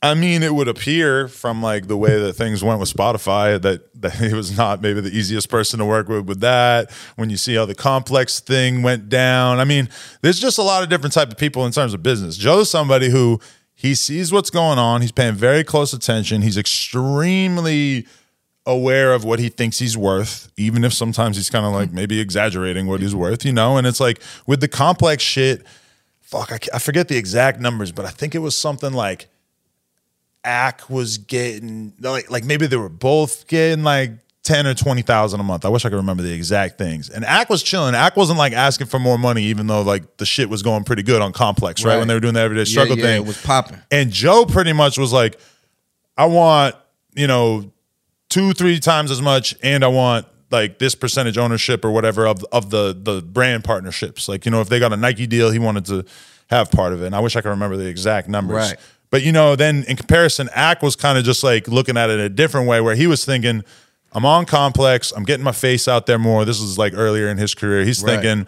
Speaker 5: I mean, it would appear from like the way that things went with Spotify that, that he was not maybe the easiest person to work with with that. When you see how the complex thing went down, I mean, there's just a lot of different type of people in terms of business. Joe's somebody who he sees what's going on. He's paying very close attention. He's extremely aware of what he thinks he's worth, even if sometimes he's kind of like maybe exaggerating what he's worth, you know. And it's like with the complex shit. Fuck, I, I forget the exact numbers, but I think it was something like Ack was getting like like maybe they were both getting like ten or twenty thousand a month. I wish I could remember the exact things. And Ack was chilling. Ack wasn't like asking for more money, even though like the shit was going pretty good on Complex, right?
Speaker 4: Right.
Speaker 5: When they were doing the everyday
Speaker 4: Yeah,
Speaker 5: struggle
Speaker 4: yeah,
Speaker 5: thing,
Speaker 4: it was popping.
Speaker 5: And Joe pretty much was like, I want you know two three times as much, and I want like this percentage ownership or whatever of of the the brand partnerships. Like you know if they got a Nike deal, he wanted to have part of it. And I wish I could remember the exact numbers.
Speaker 4: Right.
Speaker 5: But you know, then in comparison, Ack was kind of just like looking at it a different way, where he was thinking, "I'm on complex. I'm getting my face out there more." This is like earlier in his career. He's
Speaker 4: Right.
Speaker 5: thinking,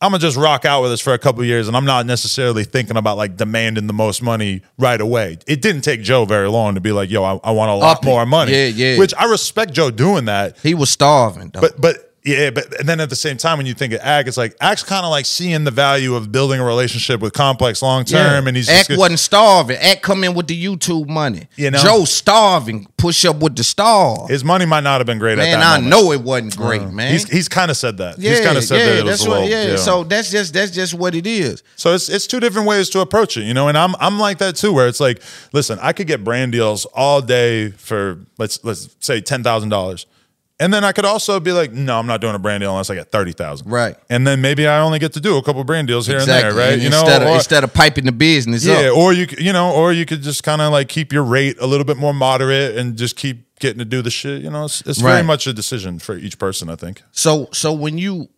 Speaker 5: "I'm gonna just rock out with this for a couple of years," and I'm not necessarily thinking about like demanding the most money right away. It didn't take Joe very long to be like, "Yo, I, I want a lot
Speaker 4: Up it.
Speaker 5: more money."
Speaker 4: Yeah, yeah.
Speaker 5: Which I respect Joe doing that.
Speaker 4: He was starving, though.
Speaker 5: But but yeah, but and then at the same time, when you think of Ag, it's like Ag's kind of like seeing the value of building a relationship with Complex long term, and he's
Speaker 4: Act wasn't starving. Act come in with the YouTube money.
Speaker 5: You know?
Speaker 4: Joe starving. Push up with the star.
Speaker 5: his money might not have been great.
Speaker 4: Man,
Speaker 5: at that
Speaker 4: I
Speaker 5: moment.
Speaker 4: know it wasn't great,
Speaker 5: Uh,
Speaker 4: man.
Speaker 5: He's he's kind of said that.
Speaker 4: yeah,
Speaker 5: he's kind of said
Speaker 4: yeah,
Speaker 5: that it was
Speaker 4: that's
Speaker 5: a
Speaker 4: what.
Speaker 5: little,
Speaker 4: Yeah, so that's just that's just what it is.
Speaker 5: So it's it's two different ways to approach it, you know. And I'm I'm like that too, where it's like, listen, I could get brand deals all day for let's let's say ten thousand dollars, and then I could also be like, no, I'm not doing a brand deal unless I get thirty thousand,
Speaker 4: Right.
Speaker 5: And then maybe I only get to do a couple brand deals here
Speaker 4: exactly.
Speaker 5: and there, right?
Speaker 4: And
Speaker 5: you know,
Speaker 4: instead of
Speaker 5: or-
Speaker 4: instead of piping the business
Speaker 5: yeah,
Speaker 4: up.
Speaker 5: or you you know, or you could just kind of like keep your rate a little bit more moderate and just keep getting to do the shit. You know, it's, it's very much a decision for each person, I think.
Speaker 4: So so when you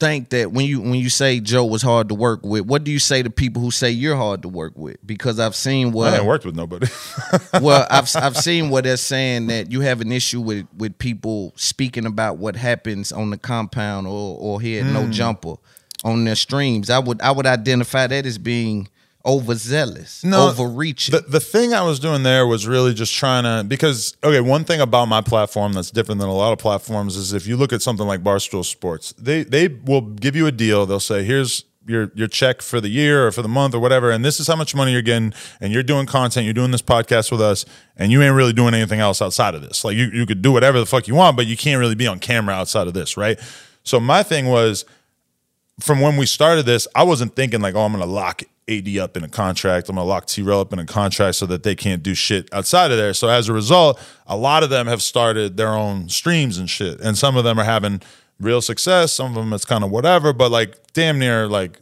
Speaker 4: think that when you when you say Joe was hard to work with, what do you say to people who say you're hard to work with? Because I've seen what
Speaker 5: I
Speaker 4: what
Speaker 5: ain't worked with nobody.
Speaker 4: well, I've I've seen what they're saying that you have an issue with with people speaking about what happens on the compound or or here at No
Speaker 5: Hmm.
Speaker 4: Jumper on their streams. I would I would identify that as being overzealous, no, overreaching.
Speaker 5: The, the thing I was doing there was really just trying to because okay, one thing about my platform that's different than a lot of platforms is if you look at something like Barstool Sports, they they will give you a deal. They'll say, "Here's your your check for the year or for the month or whatever, and this is how much money you're getting, and you're doing content, you're doing this podcast with us, and you ain't really doing anything else outside of this. Like you you could do whatever the fuck you want, but you can't really be on camera outside of this, right? So my thing was from when we started this, I wasn't thinking like, oh, I'm gonna lock AD up in a contract. I'm gonna lock T-Rel up in a contract so that they can't do shit outside of there. So as a result, a lot of them have started their own streams and shit, and some of them are having real success. Some of them it's kind of whatever, but like damn near like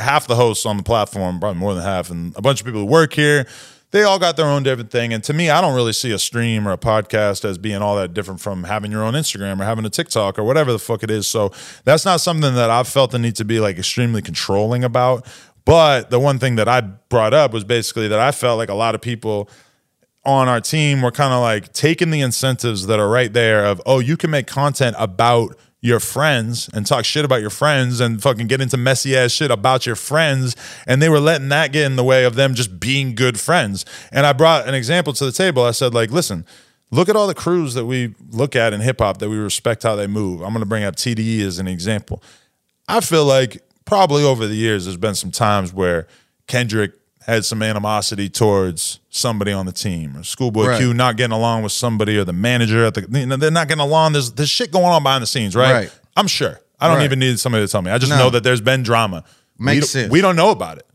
Speaker 5: half the hosts on the platform, probably more than half, and a bunch of people who work here. They all got their own different thing. And to me, I don't really see a stream or a podcast as being all that different from having your own Instagram or having a TikTok or whatever the fuck it is. So that's not something that I've felt the need to be like extremely controlling about. But the one thing that I brought up was basically that I felt like a lot of people on our team were kind of like taking the incentives that are right there of, oh, you can make content about your friends and talk shit about your friends and fucking get into messy ass shit about your friends. And they were letting that get in the way of them just being good friends. And I brought an example to the table. I said, like, listen, look at all the crews that we look at in hip hop that we respect how they move. I'm gonna bring up TDE as an example. I feel like probably over the years there's been some times where Kendrick had some animosity towards somebody on the team or Schoolboy
Speaker 4: Right.
Speaker 5: Q not getting along with somebody or the manager at the you know, they're not getting along. There's there's shit going on behind the scenes, right?
Speaker 4: Right.
Speaker 5: I'm sure. I don't
Speaker 4: Right.
Speaker 5: even need somebody to tell me. I just
Speaker 4: No.
Speaker 5: know that there's been drama. we,
Speaker 4: Makes
Speaker 5: don't-
Speaker 4: sense.
Speaker 5: we don't know about it.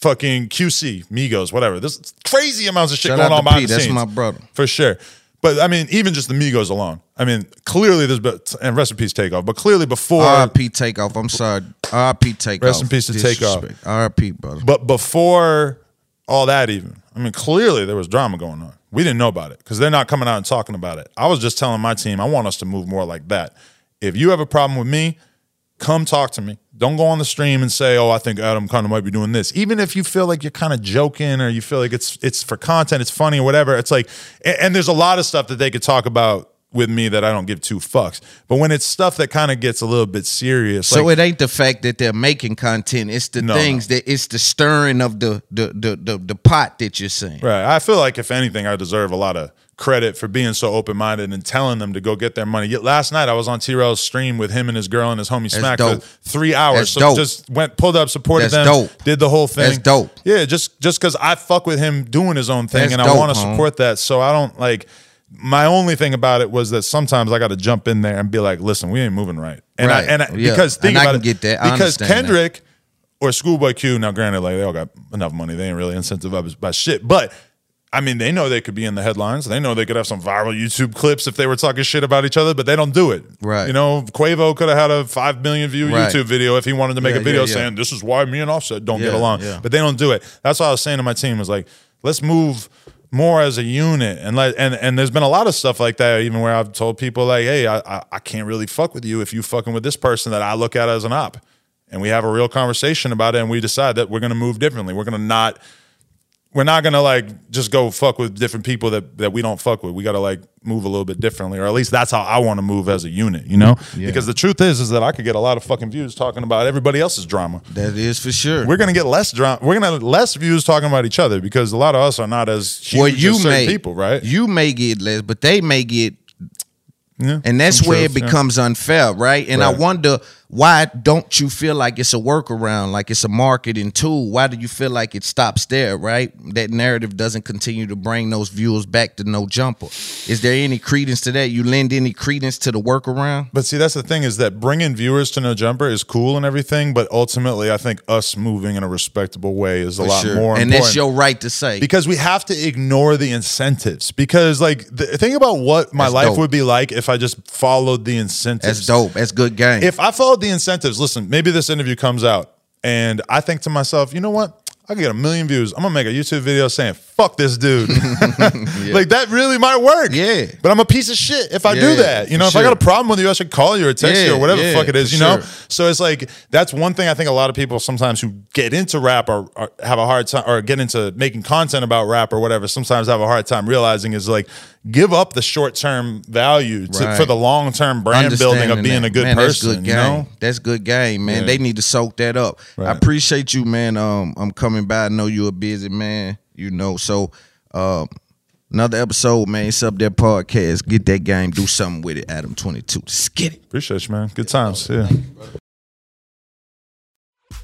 Speaker 5: Fucking QC, Migos, whatever. There's crazy amounts of shit
Speaker 4: Shout
Speaker 5: going on behind
Speaker 4: P,
Speaker 5: the
Speaker 4: that's
Speaker 5: scenes.
Speaker 4: my brother.
Speaker 5: For sure. But I mean, even just the Migos alone. I mean, clearly there's been and recipes takeoff, but clearly before
Speaker 4: R.I.P. Takeoff. I'm sorry. R.I.P. Takeoff.
Speaker 5: Rest in peace to Takeoff.
Speaker 4: R.I.P. brother.
Speaker 5: But before all that, even, I mean, clearly there was drama going on. We didn't know about it because they're not coming out and talking about it. I was just telling my team, I want us to move more like that. If you have a problem with me, come talk to me. Don't go on the stream and say, "Oh, I think Adam kind of might be doing this." Even if you feel like you're kind of joking or you feel like it's it's for content, it's funny or whatever. It's like, and, and there's a lot of stuff that they could talk about with me that I don't give two fucks. But when it's stuff that kind of gets a little bit serious,
Speaker 4: So
Speaker 5: like,
Speaker 4: it ain't the fact that they're making content; it's the
Speaker 5: No,
Speaker 4: things that it's the stirring of the the the the, the pot that you're saying.
Speaker 5: Right. I feel like if anything, I deserve a lot of credit for being so open minded and telling them to go get their money. Last night I was on T-Rel's stream with him and his girl and his homie
Speaker 4: That's
Speaker 5: Smack
Speaker 4: dope.
Speaker 5: for three hours.
Speaker 4: That's
Speaker 5: so
Speaker 4: dope.
Speaker 5: just went pulled up, supported
Speaker 4: That's
Speaker 5: them,
Speaker 4: dope.
Speaker 5: did the whole thing.
Speaker 4: That's dope.
Speaker 5: Yeah, just just because I fuck with him doing his own thing
Speaker 4: That's
Speaker 5: and I want to support that. So I don't like my only thing about it was that sometimes I got to jump in there and be like, "Listen, we ain't moving right." And
Speaker 4: Right.
Speaker 5: I and I,
Speaker 4: Yeah.
Speaker 5: because think
Speaker 4: And I
Speaker 5: about
Speaker 4: can
Speaker 5: it,
Speaker 4: get that. I
Speaker 5: because
Speaker 4: understand that.
Speaker 5: Kendrick or Schoolboy Q. Now, granted, like they all got enough money, they ain't really incentivized by shit. But I mean, they know they could be in the headlines. They know they could have some viral YouTube clips if they were talking shit about each other, but they don't do it.
Speaker 4: Right.
Speaker 5: You know, Quavo could have had a five million view
Speaker 4: Right.
Speaker 5: YouTube video if he wanted to make
Speaker 4: Yeah,
Speaker 5: a video
Speaker 4: yeah, yeah.
Speaker 5: saying this is why me and Offset don't get along. But they don't do it. That's why I was saying to my team was like, let's move more as a unit. And like and and there's been a lot of stuff like that even where I've told people like hey I, I can't really fuck with you if you fucking with this person that I look at as an op. And we have a real conversation about it and we decide that we're gonna move differently. We're gonna not we're not gonna like just go fuck with different people that that we don't fuck with. We gotta like move a little bit differently, or at least that's how I want to move as a unit, you know?
Speaker 4: Yeah.
Speaker 5: Because the truth is, is that I could get a lot of fucking views talking about everybody else's drama.
Speaker 4: That is for sure.
Speaker 5: We're gonna get less drama. We're gonna have less views talking about each other because a lot of us are not as huge
Speaker 4: well, you
Speaker 5: certain
Speaker 4: may
Speaker 5: people, right?
Speaker 4: You may get less, but they may get,
Speaker 5: Yeah,
Speaker 4: and that's where
Speaker 5: truth,
Speaker 4: it
Speaker 5: yeah.
Speaker 4: becomes unfair, right? And I wonder why don't you feel like it's a workaround, like it's a marketing tool? Why do you feel like it stops there, right? That narrative doesn't continue to bring those viewers back to no jumper. Is there any credence to that? You lend any credence to the workaround?
Speaker 5: But see, that's the thing is that bringing viewers to No Jumper is cool and everything, but ultimately, I think us moving in a respectable way is a
Speaker 4: For
Speaker 5: lot
Speaker 4: sure.
Speaker 5: more.
Speaker 4: And
Speaker 5: important.
Speaker 4: that's your right to say.
Speaker 5: because we have to ignore the incentives. Because like, the, think about what my
Speaker 4: That's
Speaker 5: life
Speaker 4: dope.
Speaker 5: would be like if I just followed the incentives.
Speaker 4: That's dope. That's good game.
Speaker 5: If I followed the incentives, listen, maybe this interview comes out and I think to myself, you know what? I can get a million views. I'm gonna make a YouTube video saying "fuck this dude." Like that really might work.
Speaker 4: Yeah.
Speaker 5: but I'm a piece of shit if I
Speaker 4: Yeah,
Speaker 5: do that. You know, if I got a problem with you, I should call you or text you or whatever the fuck it is. You know, so it's like that's one thing I think a lot of people sometimes who get into rap or, or have a hard time or get into making content about rap or whatever sometimes have a hard time realizing is like give up the short term value to,
Speaker 4: Right.
Speaker 5: for the long term brand building of being
Speaker 4: that.
Speaker 5: a good
Speaker 4: Man,
Speaker 5: person.
Speaker 4: That's good
Speaker 5: you
Speaker 4: game.
Speaker 5: know.
Speaker 4: That's good game, man.
Speaker 5: Yeah.
Speaker 4: They need to soak that up. I appreciate you, man. Um, I'm coming by. I know you're a busy man. You know, so um, another episode, man. It's up there podcast. Get that game. Do something with it. Adam 22. Just get it.
Speaker 5: Appreciate you, man. Good times. Yeah.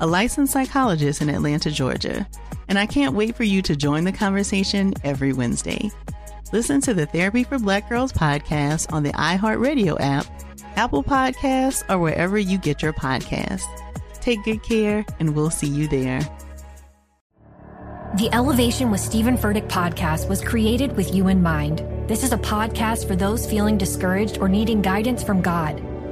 Speaker 9: a licensed psychologist in Atlanta, Georgia, and I can't wait for you to join the conversation every Wednesday. Listen to the Therapy for Black Girls podcast on the iHeartRadio app, Apple Podcasts, or wherever you get your podcasts. Take good care, and we'll see you there.
Speaker 3: The Elevation with Steven Furtick podcast was created with you in mind. This is a podcast for those feeling discouraged or needing guidance from God.